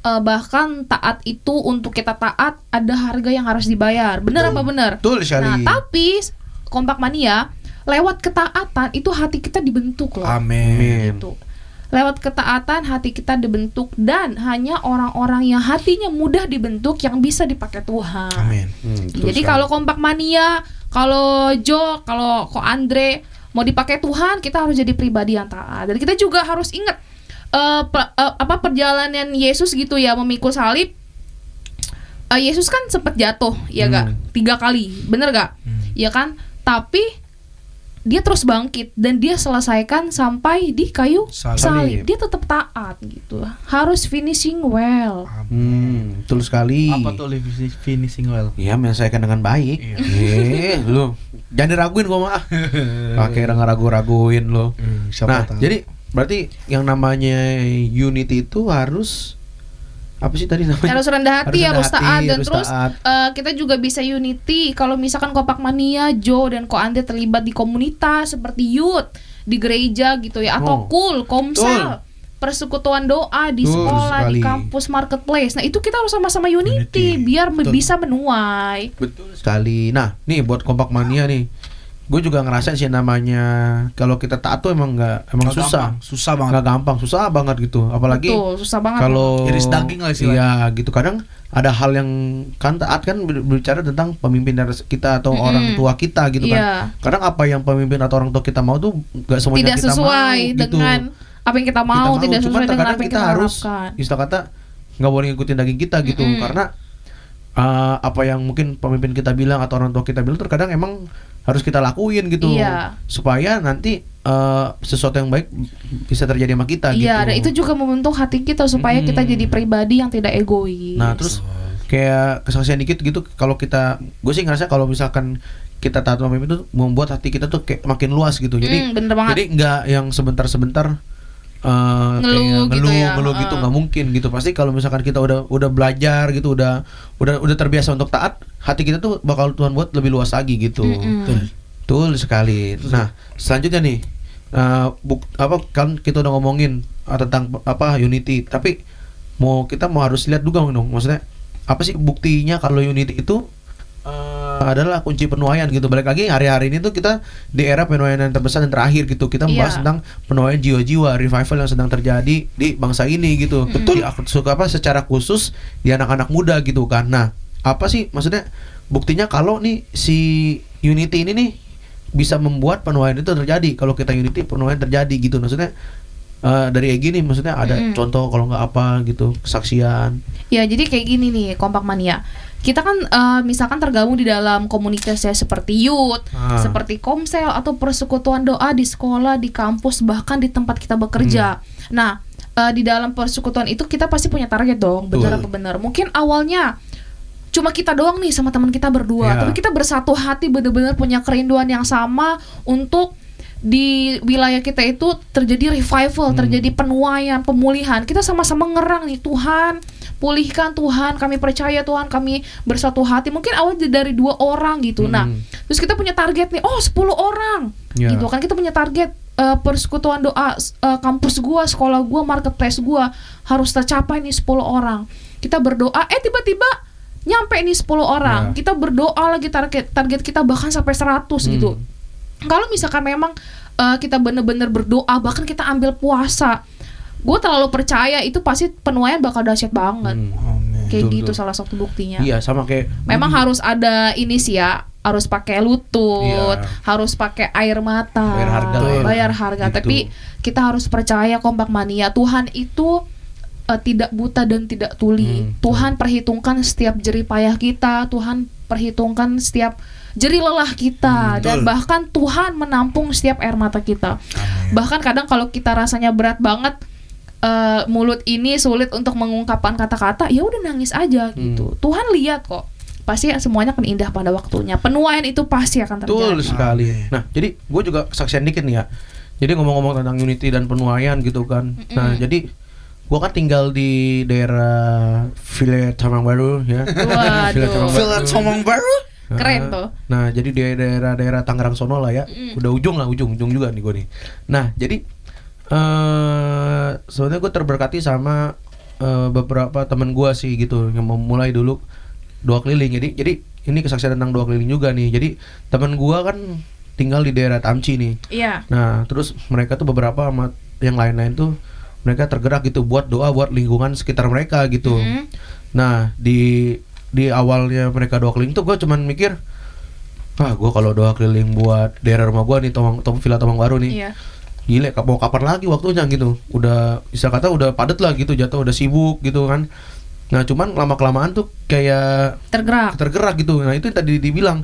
Eh, bahkan taat itu untuk kita taat ada harga yang harus dibayar. Bener apa bener? Betul. Nah, tapi kompak mania lewat ketaatan itu hati kita dibentuk loh. Amin. Gitu. Lewat ketaatan hati kita dibentuk dan hanya orang-orang yang hatinya mudah dibentuk yang bisa dipakai Tuhan. Amin. Hmm, Jadi kalau kompak mania, kalau Jo, kalau kok Andre mau dipakai Tuhan, kita harus jadi pribadi yang taat. Dan kita juga harus ingat eh, pe- eh, apa perjalanan Yesus gitu ya memikul salib. Eh, Yesus kan sempat jatuh, ya gak? Tiga kali, bener gak? Ya kan? Tapi dia terus bangkit dan dia selesaikan sampai di kayu Salib. salib. Dia tetap taat gitu. Harus finishing well. Hmm, betul sekali. Apa tuh finishing well? Iya, menyelesaikan dengan baik. Eh, lu jangan diraguin gua mah. [LAUGHS] Pakai ragu-raguin lu. Hmm, siapa Nah, tahu. jadi berarti yang namanya unity itu harus apa sih tadi namanya? harus rendah hati Harus harus, rendah taat hati, dan harus terus taat. eh, kita juga bisa unity kalau misalkan Kopak Mania Joe dan Ko Ande terlibat di komunitas seperti youth di gereja gitu ya atau Oh. cool komsel persekutuan doa di Betul sekolah sekali. di kampus marketplace nah itu kita harus sama-sama unity, Unity. biar Betul. bisa menuai Betul sekali. Nah, nih buat kompak mania nih. Gue juga ngerasain sih namanya kalau kita taat tuh emang nggak emang Nggak susah. gampang, susah banget. Nggak gampang, susah banget gitu. Apalagi betul susah banget kalau Iris daging lah istilahnya. Iya, gitu. Kadang ada hal yang kan taat kan ber- berbicara tentang pemimpin dari kita atau Mm-mm. orang tua kita gitu Iya. kan. Kadang apa yang pemimpin atau orang tua kita mau tuh nggak semuanya tidak kita sesuai mau, gitu. dengan apa yang kita mau, Kita tidak Cuman sesuai dengan terkadang apa yang kita, kita, harus istilah kata nggak boleh ngikutin daging kita gitu Mm-mm. karena uh, apa yang mungkin pemimpin kita bilang atau orang tua kita bilang terkadang emang harus kita lakuin gitu Iya. supaya nanti uh, sesuatu yang baik bisa terjadi sama kita Iya, gitu. dan itu juga membentuk hati kita supaya kita Mm-mm. jadi pribadi yang tidak egois. Nah terus kayak kesaksian dikit gitu kalau kita gue sih ngerasa kalau misalkan kita taat sama pemimpin itu membuat hati kita tuh kayak makin luas gitu. Jadi Hmm, bener banget. jadi nggak yang sebentar-sebentar eh Ngeluh kayak gitu ngeluh, ya, ngeluh gitu nggak mungkin gitu. Pasti kalau misalkan kita udah udah belajar gitu, udah udah udah terbiasa untuk taat, hati kita tuh bakal Tuhan buat lebih luas lagi gitu. Mm-mm. Betul sekali. Nah, selanjutnya nih, eh, buk, apa kan kita udah ngomongin eh, tentang apa unity, tapi mau kita mau harus lihat juga dong, maksudnya apa sih buktinya kalau unity itu eh, adalah kunci penuaian gitu. Balik lagi hari-hari ini tuh kita di era penuaian yang terbesar dan terakhir gitu. Kita membahas Iya. tentang penuaian jiwa-jiwa, revival yang sedang terjadi di bangsa ini gitu. Betul. suka apa secara khusus di anak-anak muda gitu kan. Nah, apa sih maksudnya buktinya kalau nih si unity ini nih bisa membuat penuaian itu terjadi kalau kita unity penuaian terjadi gitu maksudnya eh, dari Egi nih maksudnya ada Mm-mm. contoh kalau nggak apa gitu kesaksian Ya, jadi kayak gini nih, kompak mania. Kita kan eh, misalkan tergabung di dalam komunitas ya seperti youth, Ah. seperti komsel atau persekutuan doa di sekolah, di kampus, bahkan di tempat kita bekerja. Nah, eh, di dalam persekutuan itu kita pasti punya target dong, benar apa benar. Mungkin awalnya cuma kita doang nih sama teman kita berdua, Ya. tapi kita bersatu hati benar-benar punya kerinduan yang sama untuk di wilayah kita itu terjadi revival, terjadi penuaian, pemulihan. Kita sama-sama ngerang nih Tuhan, pulihkan Tuhan, kami percaya Tuhan, kami bersatu hati. Mungkin awal dari dua orang gitu. Nah, Hmm. terus kita punya target nih, oh 10 orang. Ya. Gitu kan kita punya target eh, persekutuan doa eh, kampus gua, sekolah gua, marketplace gua harus tercapai nih 10 orang. Kita berdoa, eh tiba-tiba nyampe nih 10 orang. Ya. Kita berdoa lagi target target kita bahkan sampai 100 Hmm. gitu kalau misalkan memang uh, kita bener-bener berdoa bahkan kita ambil puasa gue terlalu percaya itu pasti penuaian bakal dahsyat banget Hmm. kayak Betul, gitu betul. salah satu buktinya iya sama kayak memang harus ada ini sih ya harus pakai lutut Iya. harus pakai air mata Bayar harga ya. bayar harga Gitu. tapi kita harus percaya kompak mania Tuhan itu uh, tidak buta dan tidak tuli Hmm, Tuhan perhitungkan setiap jerih payah kita Tuhan memperhitungkan setiap jerih lelah kita Hmm, dan betul. bahkan Tuhan menampung setiap air mata kita. Bahkan kadang kalau kita rasanya berat banget eh, mulut ini sulit untuk mengungkapkan kata-kata, ya udah nangis aja gitu. Tuhan lihat kok. Pasti semuanya akan indah pada waktunya. Penuaian itu pasti akan Betul terjadi. sekali. Nah, jadi gue juga kesaksian dikit nih ya. Jadi ngomong-ngomong tentang unity dan penuaian gitu kan. Nah, jadi gue kan tinggal di daerah Villa Tamang Baru ya. Waduh. Villa Tamang Baru. Villa Somong baru? Keren Nah, tuh. Nah, jadi di daerah-daerah Tangerang sono lah ya. Udah ujung lah, ujung, ujung juga nih gue nih. Nah, jadi eh sebenarnya gue terberkati sama eh, beberapa teman gue sih gitu yang memulai dulu doa keliling. Jadi jadi ini kesaksian tentang doa keliling juga nih. Jadi teman gue kan tinggal di daerah Tamci nih. Iya. Nah, terus mereka tuh beberapa sama yang lain-lain tuh mereka tergerak gitu buat doa buat lingkungan sekitar mereka gitu. Mhm. Nah, di di awalnya mereka doa keliling tuh gue cuman mikir ah gue kalau doa keliling buat daerah rumah gue nih Tomang Tom Villa Tomang Baru nih Iya. gile mau kapan lagi waktunya gitu udah bisa kata udah padet lah gitu jatuh udah sibuk gitu kan nah cuman lama kelamaan tuh kayak Tergerak. tergerak gitu nah itu yang tadi dibilang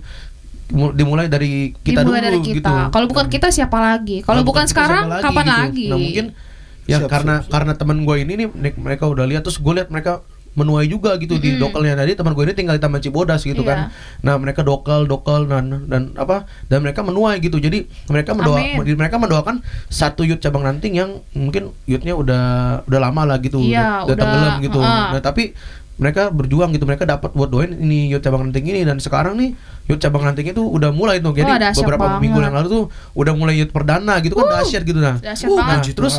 mu- dimulai dari kita Dimulai dulu dari kita. gitu Kalau bukan kita siapa lagi? Kalau bukan kita, sekarang siapa kapan gitu. lagi? Nah mungkin ya Siap, karena siap, siap. karena teman gue ini nih nek- mereka udah lihat terus gue lihat mereka menuai juga gitu di Mm-mm. dokelnya tadi teman gue ini tinggal di Taman Cibodas gitu Iya. kan. Nah mereka dokel dokel dan dan apa dan mereka menuai gitu. Jadi mereka mendoa Amin. mereka mendoakan satu youth cabang ranting yang mungkin youthnya udah udah lama lah gitu Iya, udah, udah tenggelam gitu. uh-uh. Nah tapi mereka berjuang gitu mereka dapat buat doain ini youth cabang ranting ini dan sekarang nih youth cabang ranting itu udah mulai tuh jadi dahsyat beberapa minggu banget. yang lalu tuh udah mulai youth perdana gitu kan dahsyat gitu nah Dahsyat Uh, banget. puji terus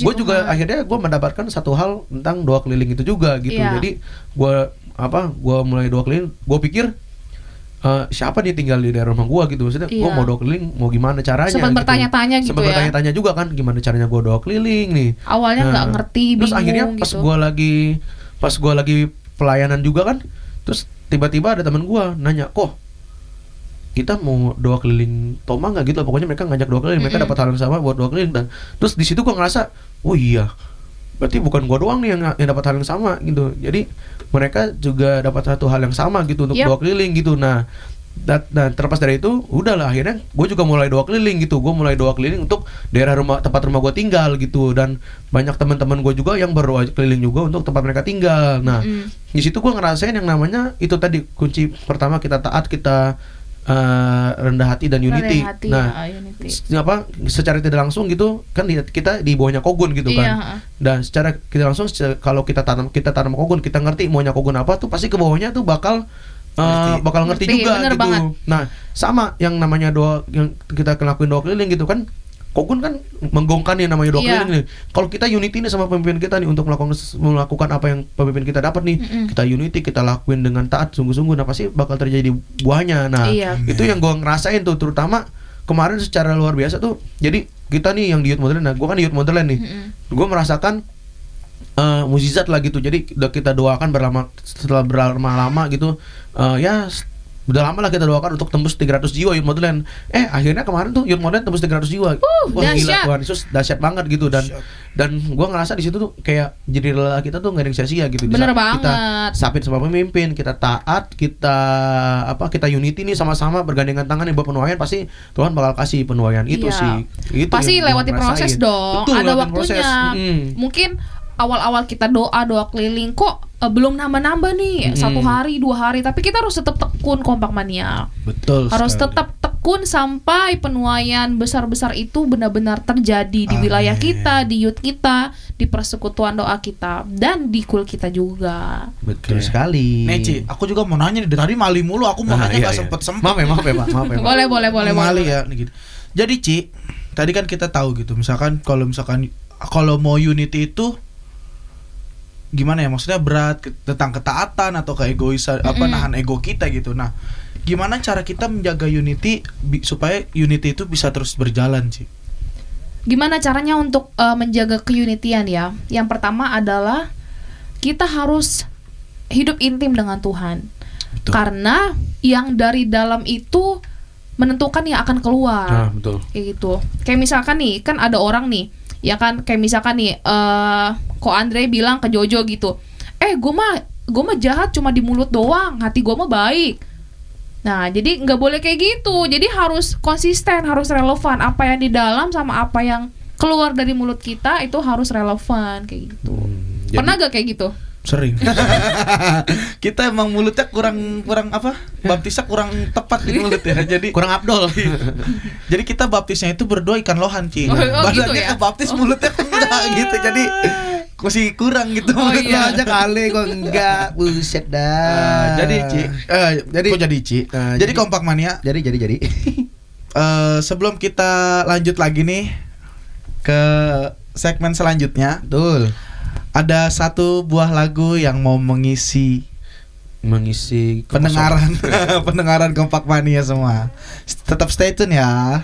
gue juga Tuhan. akhirnya gue mendapatkan satu hal tentang doa keliling itu juga gitu Iya. jadi gue apa gue mulai doa keliling gue pikir eh, siapa nih tinggal di daerah rumah gue gitu maksudnya gue Iya. mau doa keliling mau gimana caranya Sempat gitu. bertanya-tanya gitu Sempat ya. bertanya-tanya juga kan gimana caranya gue doa keliling nih Awalnya nggak Nah, ngerti, terus bingung akhirnya pas gitu. gue lagi pas gue lagi pelayanan juga kan terus tiba-tiba ada teman gue nanya kok kita mau doa keliling Toma nggak gitu pokoknya mereka ngajak doa keliling mereka Mm-mm. dapat hal yang sama buat doa keliling dan terus di situ gue ngerasa oh iya berarti bukan gue doang nih yang yang dapat hal yang sama gitu jadi mereka juga dapat satu hal yang sama gitu untuk Yap. doa keliling gitu nah dat- dan terlepas dari itu udahlah akhirnya gue juga mulai doa keliling gitu gue mulai doa keliling untuk daerah rumah tempat rumah gue tinggal gitu dan banyak teman-teman gue juga yang berdoa keliling juga untuk tempat mereka tinggal nah Mm. di situ gue ngerasain yang namanya itu tadi kunci pertama kita taat kita eh, rendah hati dan unity Rendah hati, nah ya, unity. apa secara tidak langsung gitu kan kita di bawahnya kogun gitu Iya, kan heeh. dan secara tidak langsung secara- kalau kita tanam kita tanam kogun kita ngerti maunya kogun apa tuh pasti ke bawahnya tuh bakal eh, Ngerti. bakal ngerti, Ngerti, juga bener gitu banget. nah sama yang namanya doa yang kita ngelakuin doa keliling gitu kan kogun kan menggongkan yang namanya doa Iya. keliling nih kalau kita unity nih sama pemimpin kita nih untuk melakukan melakukan apa yang pemimpin kita dapat nih Mm-mm. kita unity kita lakuin dengan taat sungguh-sungguh nah pasti bakal terjadi buahnya nah Iya. itu yang gue ngerasain tuh terutama kemarin secara luar biasa tuh jadi kita nih yang di youth Wonderland nah gue kan di youth Wonderland nih Mm-mm. gue merasakan eh mukjizat lah gitu jadi udah kita doakan berlama setelah berlama-lama gitu eh, ya udah lama lah kita doakan untuk tembus 300 jiwa Youth Modeland eh akhirnya kemarin tuh Youth Modeland tembus 300 jiwa wah gila dahsyat. Tuhan Yesus dahsyat banget gitu dan dan gue ngerasa di situ tuh kayak jadi lelah kita tuh nggak ada yang sia-sia gitu Di Bener saat kita banget. sapit sama pemimpin kita taat kita apa kita unity nih sama-sama bergandengan tangan nih buat penuaian pasti Tuhan bakal kasih penuaian itu Iya. sih itu Pasti lewati proses dong. Betul, Ada waktunya. proses. Mm. Mungkin awal-awal kita doa doa keliling kok eh, belum nambah-nambah nih Mm-mm. satu hari dua hari tapi kita harus tetap tekun kompak mania betul harus sekali. tetap tekun sampai penuaian besar-besar itu benar-benar terjadi di wilayah Amin. kita di youth kita di persekutuan doa kita dan di kul kita juga betul sekali Nih Ci, aku juga mau nanya nih dari tadi mali mulu aku mau Nah, nanya iya, gak iya. sempet sempet. maaf ya maaf ya Pak. maaf ya Pak. boleh boleh boleh Mali ya gitu. Jadi Ci, tadi kan kita tahu gitu, misalkan kalau misalkan kalau mau unity itu gimana ya maksudnya berat ke- tentang ketaatan atau keegoisan apa Mm-mm. nahan ego kita gitu. Nah, gimana cara kita menjaga unity bi- supaya unity itu bisa terus berjalan sih? Gimana caranya untuk eh, menjaga keunitian ya? Yang pertama adalah kita harus hidup intim dengan Tuhan. Betul. Karena yang dari dalam itu menentukan yang akan keluar. nah betul Kayak gitu. Kayak misalkan nih, kan ada orang nih, ya kan kayak misalkan nih eh kok Andre bilang ke Jojo gitu. Eh, gue mah gue mah jahat cuma di mulut doang, hati gue mah baik. Nah, jadi nggak boleh kayak gitu. Jadi harus konsisten, harus relevan. Apa yang di dalam sama apa yang keluar dari mulut kita itu harus relevan kayak gitu. Jadi- Pernah gak kayak gitu? Sering. [LAUGHS] kita emang mulutnya kurang kurang apa? Baptisnya kurang tepat di mulut ya. [LAUGHS] Jadi Kurang abdol. [LAUGHS] jadi kita baptisnya itu berdua ikan lohan, Ci. Oh, oh, gitu Badannya ya? kebaptis mulutnya enggak gitu. Jadi masih kurang gitu. Oh, mulutnya. iya. aja kali kok enggak buset dah. Ah, jadi Ci, eh, Jadi- kok jadi Ci? Ah, jadi, jadi- kompak mania. jadi jadi jadi. eh, sebelum kita lanjut lagi nih ke segmen selanjutnya, Betul. Ada satu buah lagu yang mau mengisi Mengisi pendengaran [LAUGHS] pendengaran kompak mania semua. Tetap stay tune ya.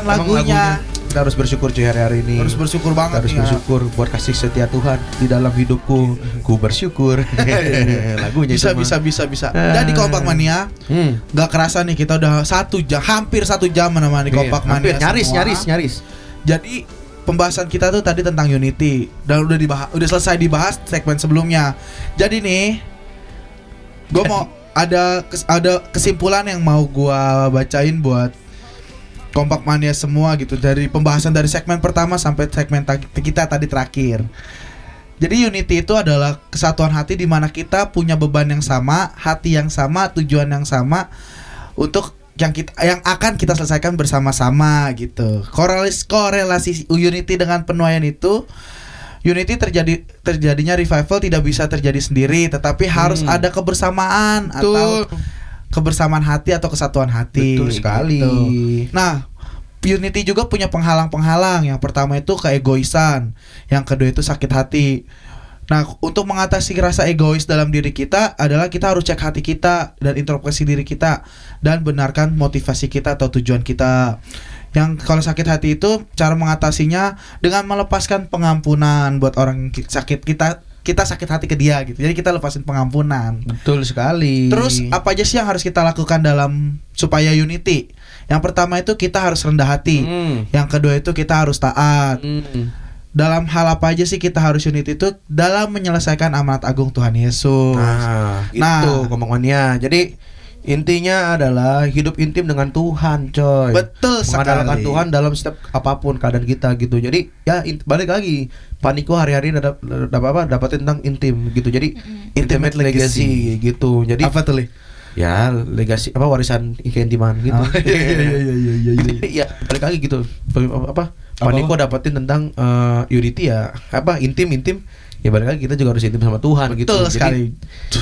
Merasakan Emang lagunya. kita harus bersyukur cuy hari-hari ini. Harus bersyukur Kita banget harus nih, ya. bersyukur buat kasih setia Tuhan di dalam hidupku. Ku bersyukur. [LAUGHS] Lagunya Bisa itu mah. bisa bisa bisa. Ah. Jadi kompak mania Hmm. Gak kerasa nih kita udah satu jam, hampir satu jam menemani kompak Iya, hampir mania. nyaris semua. nyaris nyaris. Jadi pembahasan kita tuh tadi tentang Unity dan udah dibahas, udah selesai dibahas segmen sebelumnya. Jadi nih, gue mau ada kes- ada kesimpulan yang mau gua bacain buat kompak mania semua gitu dari pembahasan dari segmen pertama sampai segmen ta- kita tadi terakhir. Jadi unity itu adalah kesatuan hati di mana kita punya beban yang sama, hati yang sama, tujuan yang sama untuk yang kita yang akan kita selesaikan bersama-sama gitu. Korelasi korelasi unity dengan penuaian itu Unity terjadi terjadinya revival tidak bisa terjadi sendiri, tetapi harus Hmm. ada kebersamaan atau Betul. Kebersamaan hati atau kesatuan hati. Betul sekali. gitu. Nah, Unity juga punya penghalang-penghalang. Yang pertama itu keegoisan, yang kedua itu sakit hati. Nah, untuk mengatasi rasa egois dalam diri kita adalah kita harus cek hati kita dan introspeksi diri kita dan benarkan motivasi kita atau tujuan kita. Yang kalau sakit hati itu cara mengatasinya dengan melepaskan pengampunan buat orang sakit kita kita sakit hati ke dia gitu. Jadi kita lepasin pengampunan. Betul sekali. Terus apa aja sih yang harus kita lakukan dalam supaya unity? Yang pertama itu kita harus rendah hati. Hmm. Yang kedua itu kita harus taat. Hmm. Dalam hal apa aja sih kita harus unity itu dalam menyelesaikan amanat agung Tuhan Yesus. Nah, Nah. itu ngomongannya. Jadi intinya adalah hidup intim dengan Tuhan, coy. Betul Mengandalkan sekali. Tuhan dalam setiap apa pun keadaan kita gitu. Jadi ya balik lagi. Paniko hari-hari dapat dapat apa? Dapatin tentang intim gitu. Jadi intimate legacy, gitu. Jadi apa tuh, Li? ya legasi apa warisan keintiman gitu. Oh, iya, iya, iya, iya, iya, iya. Jadi [LAUGHS] ya balik lagi gitu. Apa? Paniko dapatin tentang eh, unity ya apa intim intim ya balik lagi kita juga harus intim sama Tuhan gitu. Betul Jadi, sekali.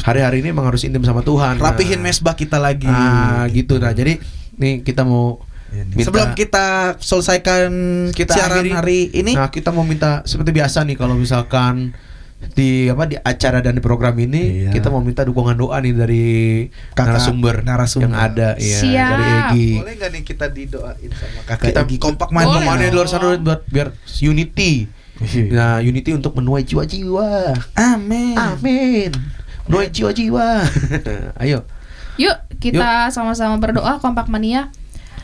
hari-hari ini emang harus intim sama Tuhan. Rapihin Nah, mesbah kita lagi. Ah, gitu. Nah, jadi nih kita mau minta- Sebelum kita selesaikan Kita siaran akhiri. hari ini, Nah, kita mau minta seperti biasa nih kalau misalkan di apa di acara dan di program ini Iya. kita mau minta dukungan doa nih dari Kakak narasumber, narasumber. yang ada ya Siap. dari Egi. boleh nggak nih kita didoain sama kakak Kita Egi kompak man Boleh mana di luar sana buat biar unity. Nah, unity untuk menuai jiwa-jiwa. Amin. Amin. Menuai jiwa-jiwa. [LAUGHS] Ayo. Yuk kita sama-sama berdoa kompak mania.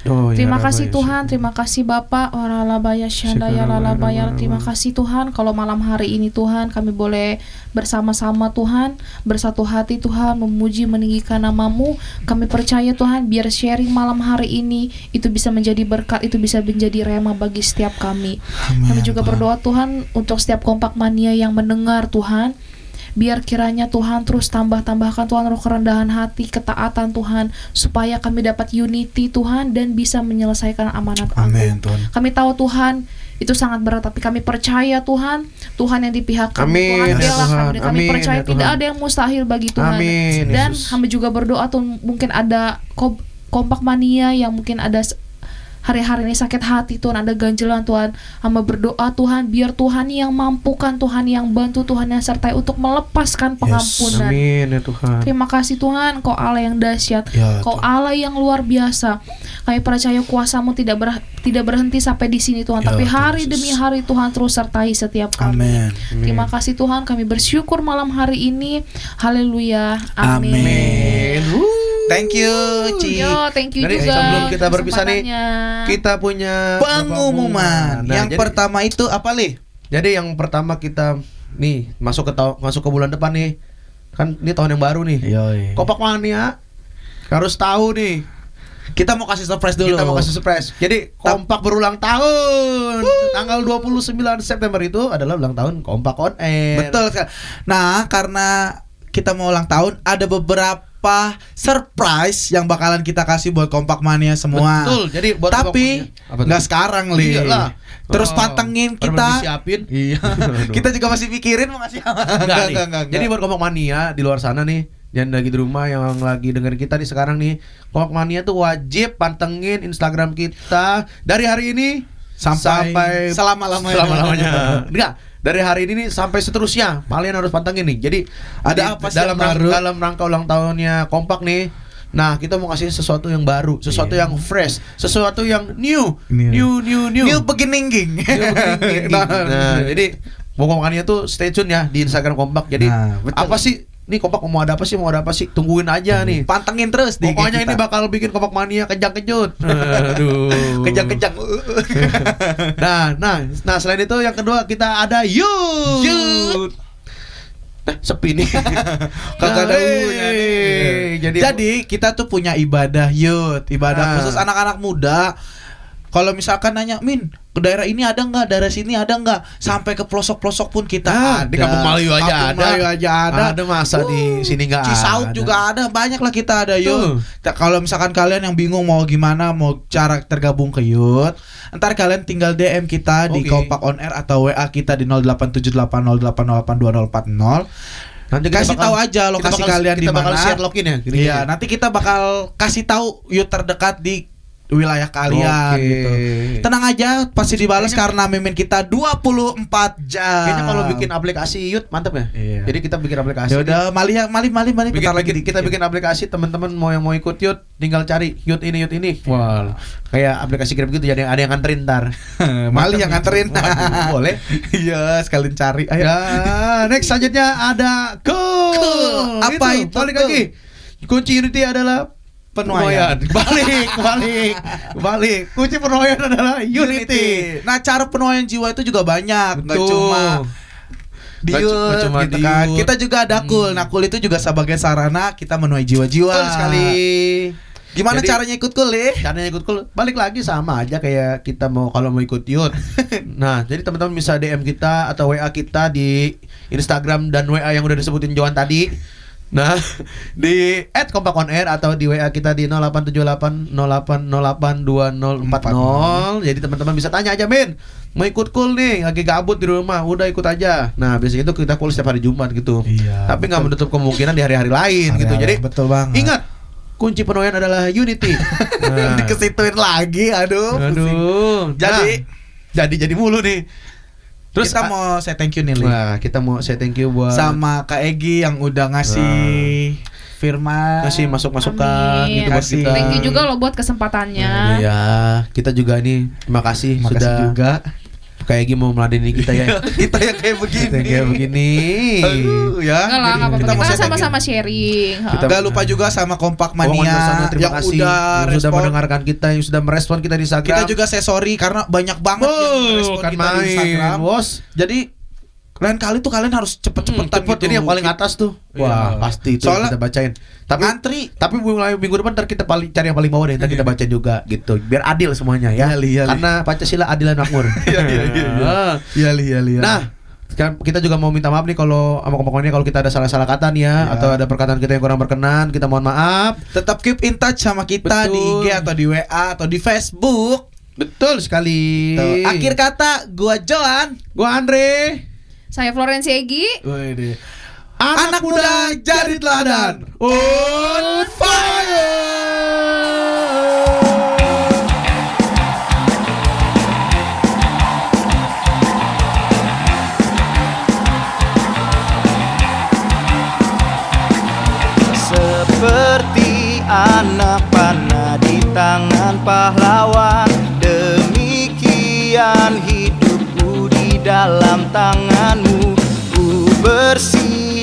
Oh, ya Terima Rabbi, kasih ya Tuhan, terima kasih Bapak, waralabaya syandaya lalabaya. Terima kasih Tuhan kalau malam hari ini Tuhan kami boleh bersama-sama Tuhan, bersatu hati Tuhan memuji meninggikan namamu. Kami percaya Tuhan biar sharing malam hari ini itu bisa menjadi berkat, itu bisa menjadi rema bagi setiap kami. Kami juga berdoa Tuhan untuk setiap kompak mania yang mendengar Tuhan. Biar kiranya Tuhan terus tambah-tambahkan Tuhan roh kerendahan hati, ketaatan Tuhan supaya kami dapat unity Tuhan dan bisa menyelesaikan amanat Amin. Tuhan. Kami tahu Tuhan itu sangat berat tapi kami percaya Tuhan Tuhan yang di pihak kami Amin, Tuhan ya Tuhan. kami kami Amin, percaya ya tidak Tuhan. ada yang mustahil bagi Tuhan Amin, dan Yesus. kami juga berdoa tuh mungkin ada kom- kompak mania yang mungkin ada hari-hari ini sakit hati Tuhan ada ganjelan Tuhan hamba berdoa Tuhan biar Tuhan yang mampukan Tuhan yang bantu Tuhan yang sertai untuk melepaskan pengampunan Amin ya Tuhan. Terima kasih Tuhan, Kau Allah yang dahsyat, Ya, Kau Allah yang luar biasa. Kami percaya kuasamu tidak ber- tidak berhenti sampai di sini Tuhan, Ya, tapi Tuhan hari demi hari Tuhan terus sertai setiap kami. Amin. Terima kasih Tuhan, kami bersyukur malam hari ini. Haleluya. Amin. Amin. Thank you, Ci. Yo, thank you Jadi, juga. sebelum kita berpisah nih, kesempatannya. Kita punya Pengumuman. Nah, yang jadi- pertama itu apa, Li? Jadi yang pertama kita nih masuk ke masuk ke bulan depan nih. Kan ini tahun yang baru nih. Yoi. Kopak Mania harus tahu nih. Kita mau kasih surprise dulu. Kita mau kasih surprise. Jadi kompak berulang tahun. Tanggal 29 September itu adalah ulang tahun kompak on air. Betul sekali. Nah, karena kita mau ulang tahun, ada beberapa surprise yang bakalan kita kasih buat kompak mania semua. Betul. Jadi buat Kompak Tapi nggak sekarang, Li. Iyalah. Terus Oh, pantengin kita. disiapin. Iya. [LAUGHS] kita juga masih mikirin mau ngasih apa. Enggak. Jadi buat kompak mania di luar sana nih yang lagi di rumah yang lagi dengerin kita nih sekarang nih kompak mania tuh wajib pantengin Instagram kita dari hari ini Sampai selama-lamanya. selama-lamanya. [LAUGHS] Enggak, dari hari ini nih sampai seterusnya kalian harus pantengin nih. Jadi Ada apa sih dalam yang rang- baru? dalam rangka ulang tahunnya kompak nih Nah, kita mau kasih sesuatu yang baru, sesuatu yang fresh, sesuatu yang new, New. new, new, new. New beginning. New beginning. [LAUGHS] nah, jadi pokoknya tuh stay tune ya di Instagram Kompak. Jadi Nah, betul. apa sih? Nih Kompak mau ada apa sih? Mau ada apa sih? Tungguin aja nih. Pantengin terus di Pokoknya kita. ini bakal bikin Kompak Mania kejang-kejut. [LAUGHS] Aduh. kejang-kejang. [LAUGHS] nah, nah, nah selain itu yang kedua kita ada Yud. Yud. Nah, sepi nih. [LAUGHS] Kagak ada Nah, U-nya nih. eh, Jadi, Jadi, kita tuh punya ibadah yud, ibadah Ah. khusus anak-anak muda. Kalau misalkan nanya, Min, ke daerah ini ada nggak, daerah sini ada nggak, sampai ke pelosok-pelosok pun kita Ah, ada. di Kampung Melayu aja Kampung ada. Melayu aja ada. Ada masa di sini nggak ada? juga ada, banyak lah kita ada. Ta- Kalau misalkan kalian yang bingung mau gimana, mau cara tergabung ke yud, ntar kalian tinggal DM kita di Oke. Kompak On Air atau WA kita di 087808082080. Nanti kita Kasih bakal- tahu aja kita lokasi bakal- kalian di kita bakal mana. share login ya. Iya, nanti kita bakal kasih tahu yuk terdekat di wilayah kalian Oke. gitu. Tenang aja, pasti dibalas karena mimin kita 24 jam. Kayaknya kalau bikin aplikasi Yud mantep ya. Iya. Jadi kita bikin aplikasi. ya udah mali ya mali mali mali Bikin, lagi bikin- kita bikin aplikasi teman-teman mau yang mau ikut Yud tinggal cari Yud ini Yud ini. Wah, kayak aplikasi Grab gitu jadi ada yang nganterin ntar. [LAUGHS] mali yang nganterin. Waduh, [LAUGHS] boleh. Iya, sekalian cari. Ayo. Ya, next selanjutnya ada cool. Cool. Apa itu, Balik cool? lagi. Kunci Unity adalah Penuaian. balik, balik, balik. Kunci penuaian adalah Unity. Nah, cara penuaian jiwa itu juga banyak, nggak Betul. cuma di Nggak cu- nggak cuma gitu kan. Kita juga ada kul. Nah, kul itu juga sebagai sarana kita menuai jiwa-jiwa. Betul sekali. Gimana Jadi- caranya ikut kul, eh? Caranya ikut cool balik lagi sama aja kayak kita mau kalau mau ikut Yud. [LAUGHS] nah, jadi teman-teman bisa DM kita atau WA kita di Instagram dan WA yang udah disebutin Johan tadi. Nah, di @kompakonair atau di WA kita di 087808082040. Jadi teman-teman bisa tanya aja, Min. Mau ikut cool nih, lagi gabut di rumah, udah ikut aja. Nah, biasanya itu kita cool setiap hari Jumat gitu. Iya, Tapi nggak menutup kemungkinan di hari-hari lain gitu. Hari-hari, Jadi betul banget. Ingat, kunci penuaian adalah unity. [LAUGHS] Nah. Dikesituin lagi, aduh. pusing. Aduh. Jadi- nah, jadi jadi mulu nih. Terus kita mau say thank you nih, Li. Wah, kita mau say thank you buat sama Kak Egi yang udah ngasih firman. ngasih masuk-masukan Amin. gitu buat Kasih. kita. Thank you juga lo buat kesempatannya. Iya, kita juga ini terima kasih Makasih sudah juga. Kayak Egi mau meladeni kita ya. [LAUGHS] kita yang kayak begini. kita yang kayak begini. Aduh, ya. Lah, kita Kita, sama-sama sharing. ha. Kita- Gak lupa juga sama Kompak Oh, Mania terima yang kasih udah yang sudah respon. mendengarkan kita, yang sudah merespon kita di Instagram. Kita juga say sorry karena banyak banget yang Oh, respon kan kita di Instagram. main, bos. Jadi lain kali tuh kalian harus cepet-cepetan cepet gitu. jadi yang paling atas tuh Iya. wah pasti itu Soalnya kita bacain tapi ngantri. tapi mulai minggu depan ntar kita paling cari yang paling bawah deh ntar kita bacain juga gitu biar adil semuanya ya Iya, Li, iya, karena pancasila adil dan makmur [LAUGHS] Iya, iya, iya, iya. Ah. Iya, iya, iya. nah sekarang kita juga mau minta maaf nih kalau sama kompokonnya kalau kita ada salah-salah kata nih ya Iya. atau ada perkataan kita yang kurang berkenan kita mohon maaf tetap keep in touch sama kita di Betul. IG atau di WA atau di Facebook. betul sekali Tuh, Akhir kata gua Joan. gua Andre Saya Florensi Egi. Anak, muda jadi teladan. On fire. Seperti anak panah di tangan pahlawan Demikian hidupku di dalam tanganmu Ku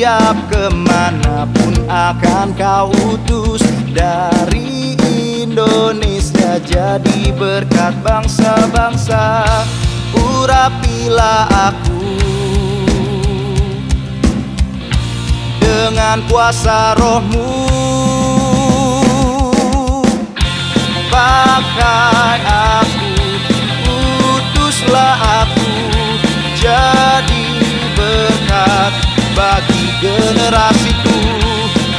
bersiap ke mana pun akan kau utus. Dari Indonesia jadi berkat bangsa-bangsa. Urapilah aku dengan kuasa rohmu. Pakai aku, utuslah aku Jadi berkat bagi generasiku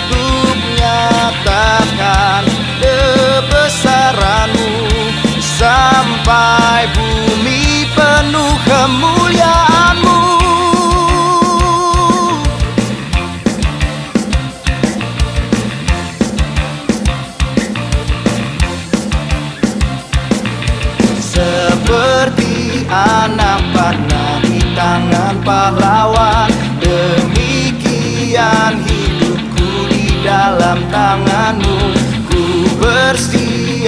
Untuk nyatakan kebesaranmu. Sampai bumi penuh kemuliaanmu. Seperti anak panah di tangan pahlawan Demikian hidupku di dalam tanganmu.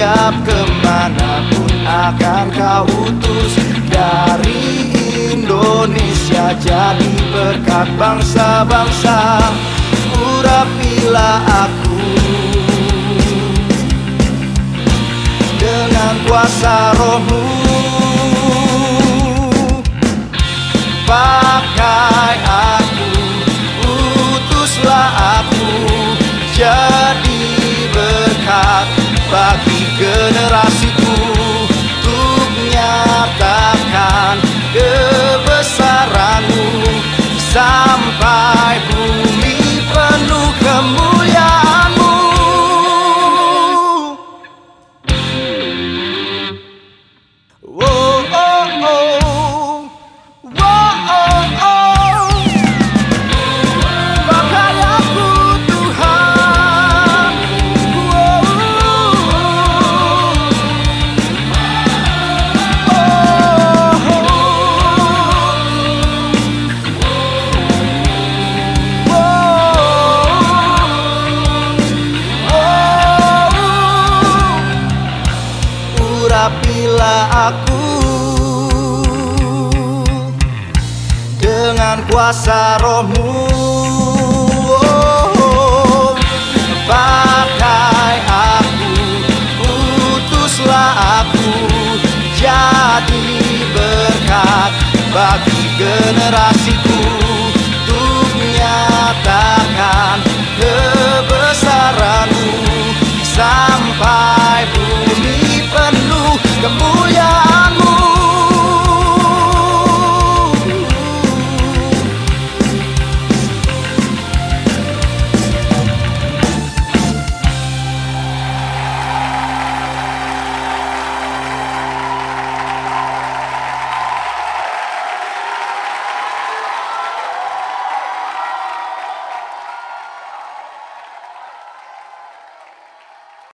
Sebab ke mana pun akan kau utus. Dari Indonesia jadi berkat bangsa-bangsa. Urapilah aku. Dengan kuasa rohmu. Pakai Sampai kuasa rohmu. Oh, Pakai aku, utuslah aku. Jadi berkat bagi generasi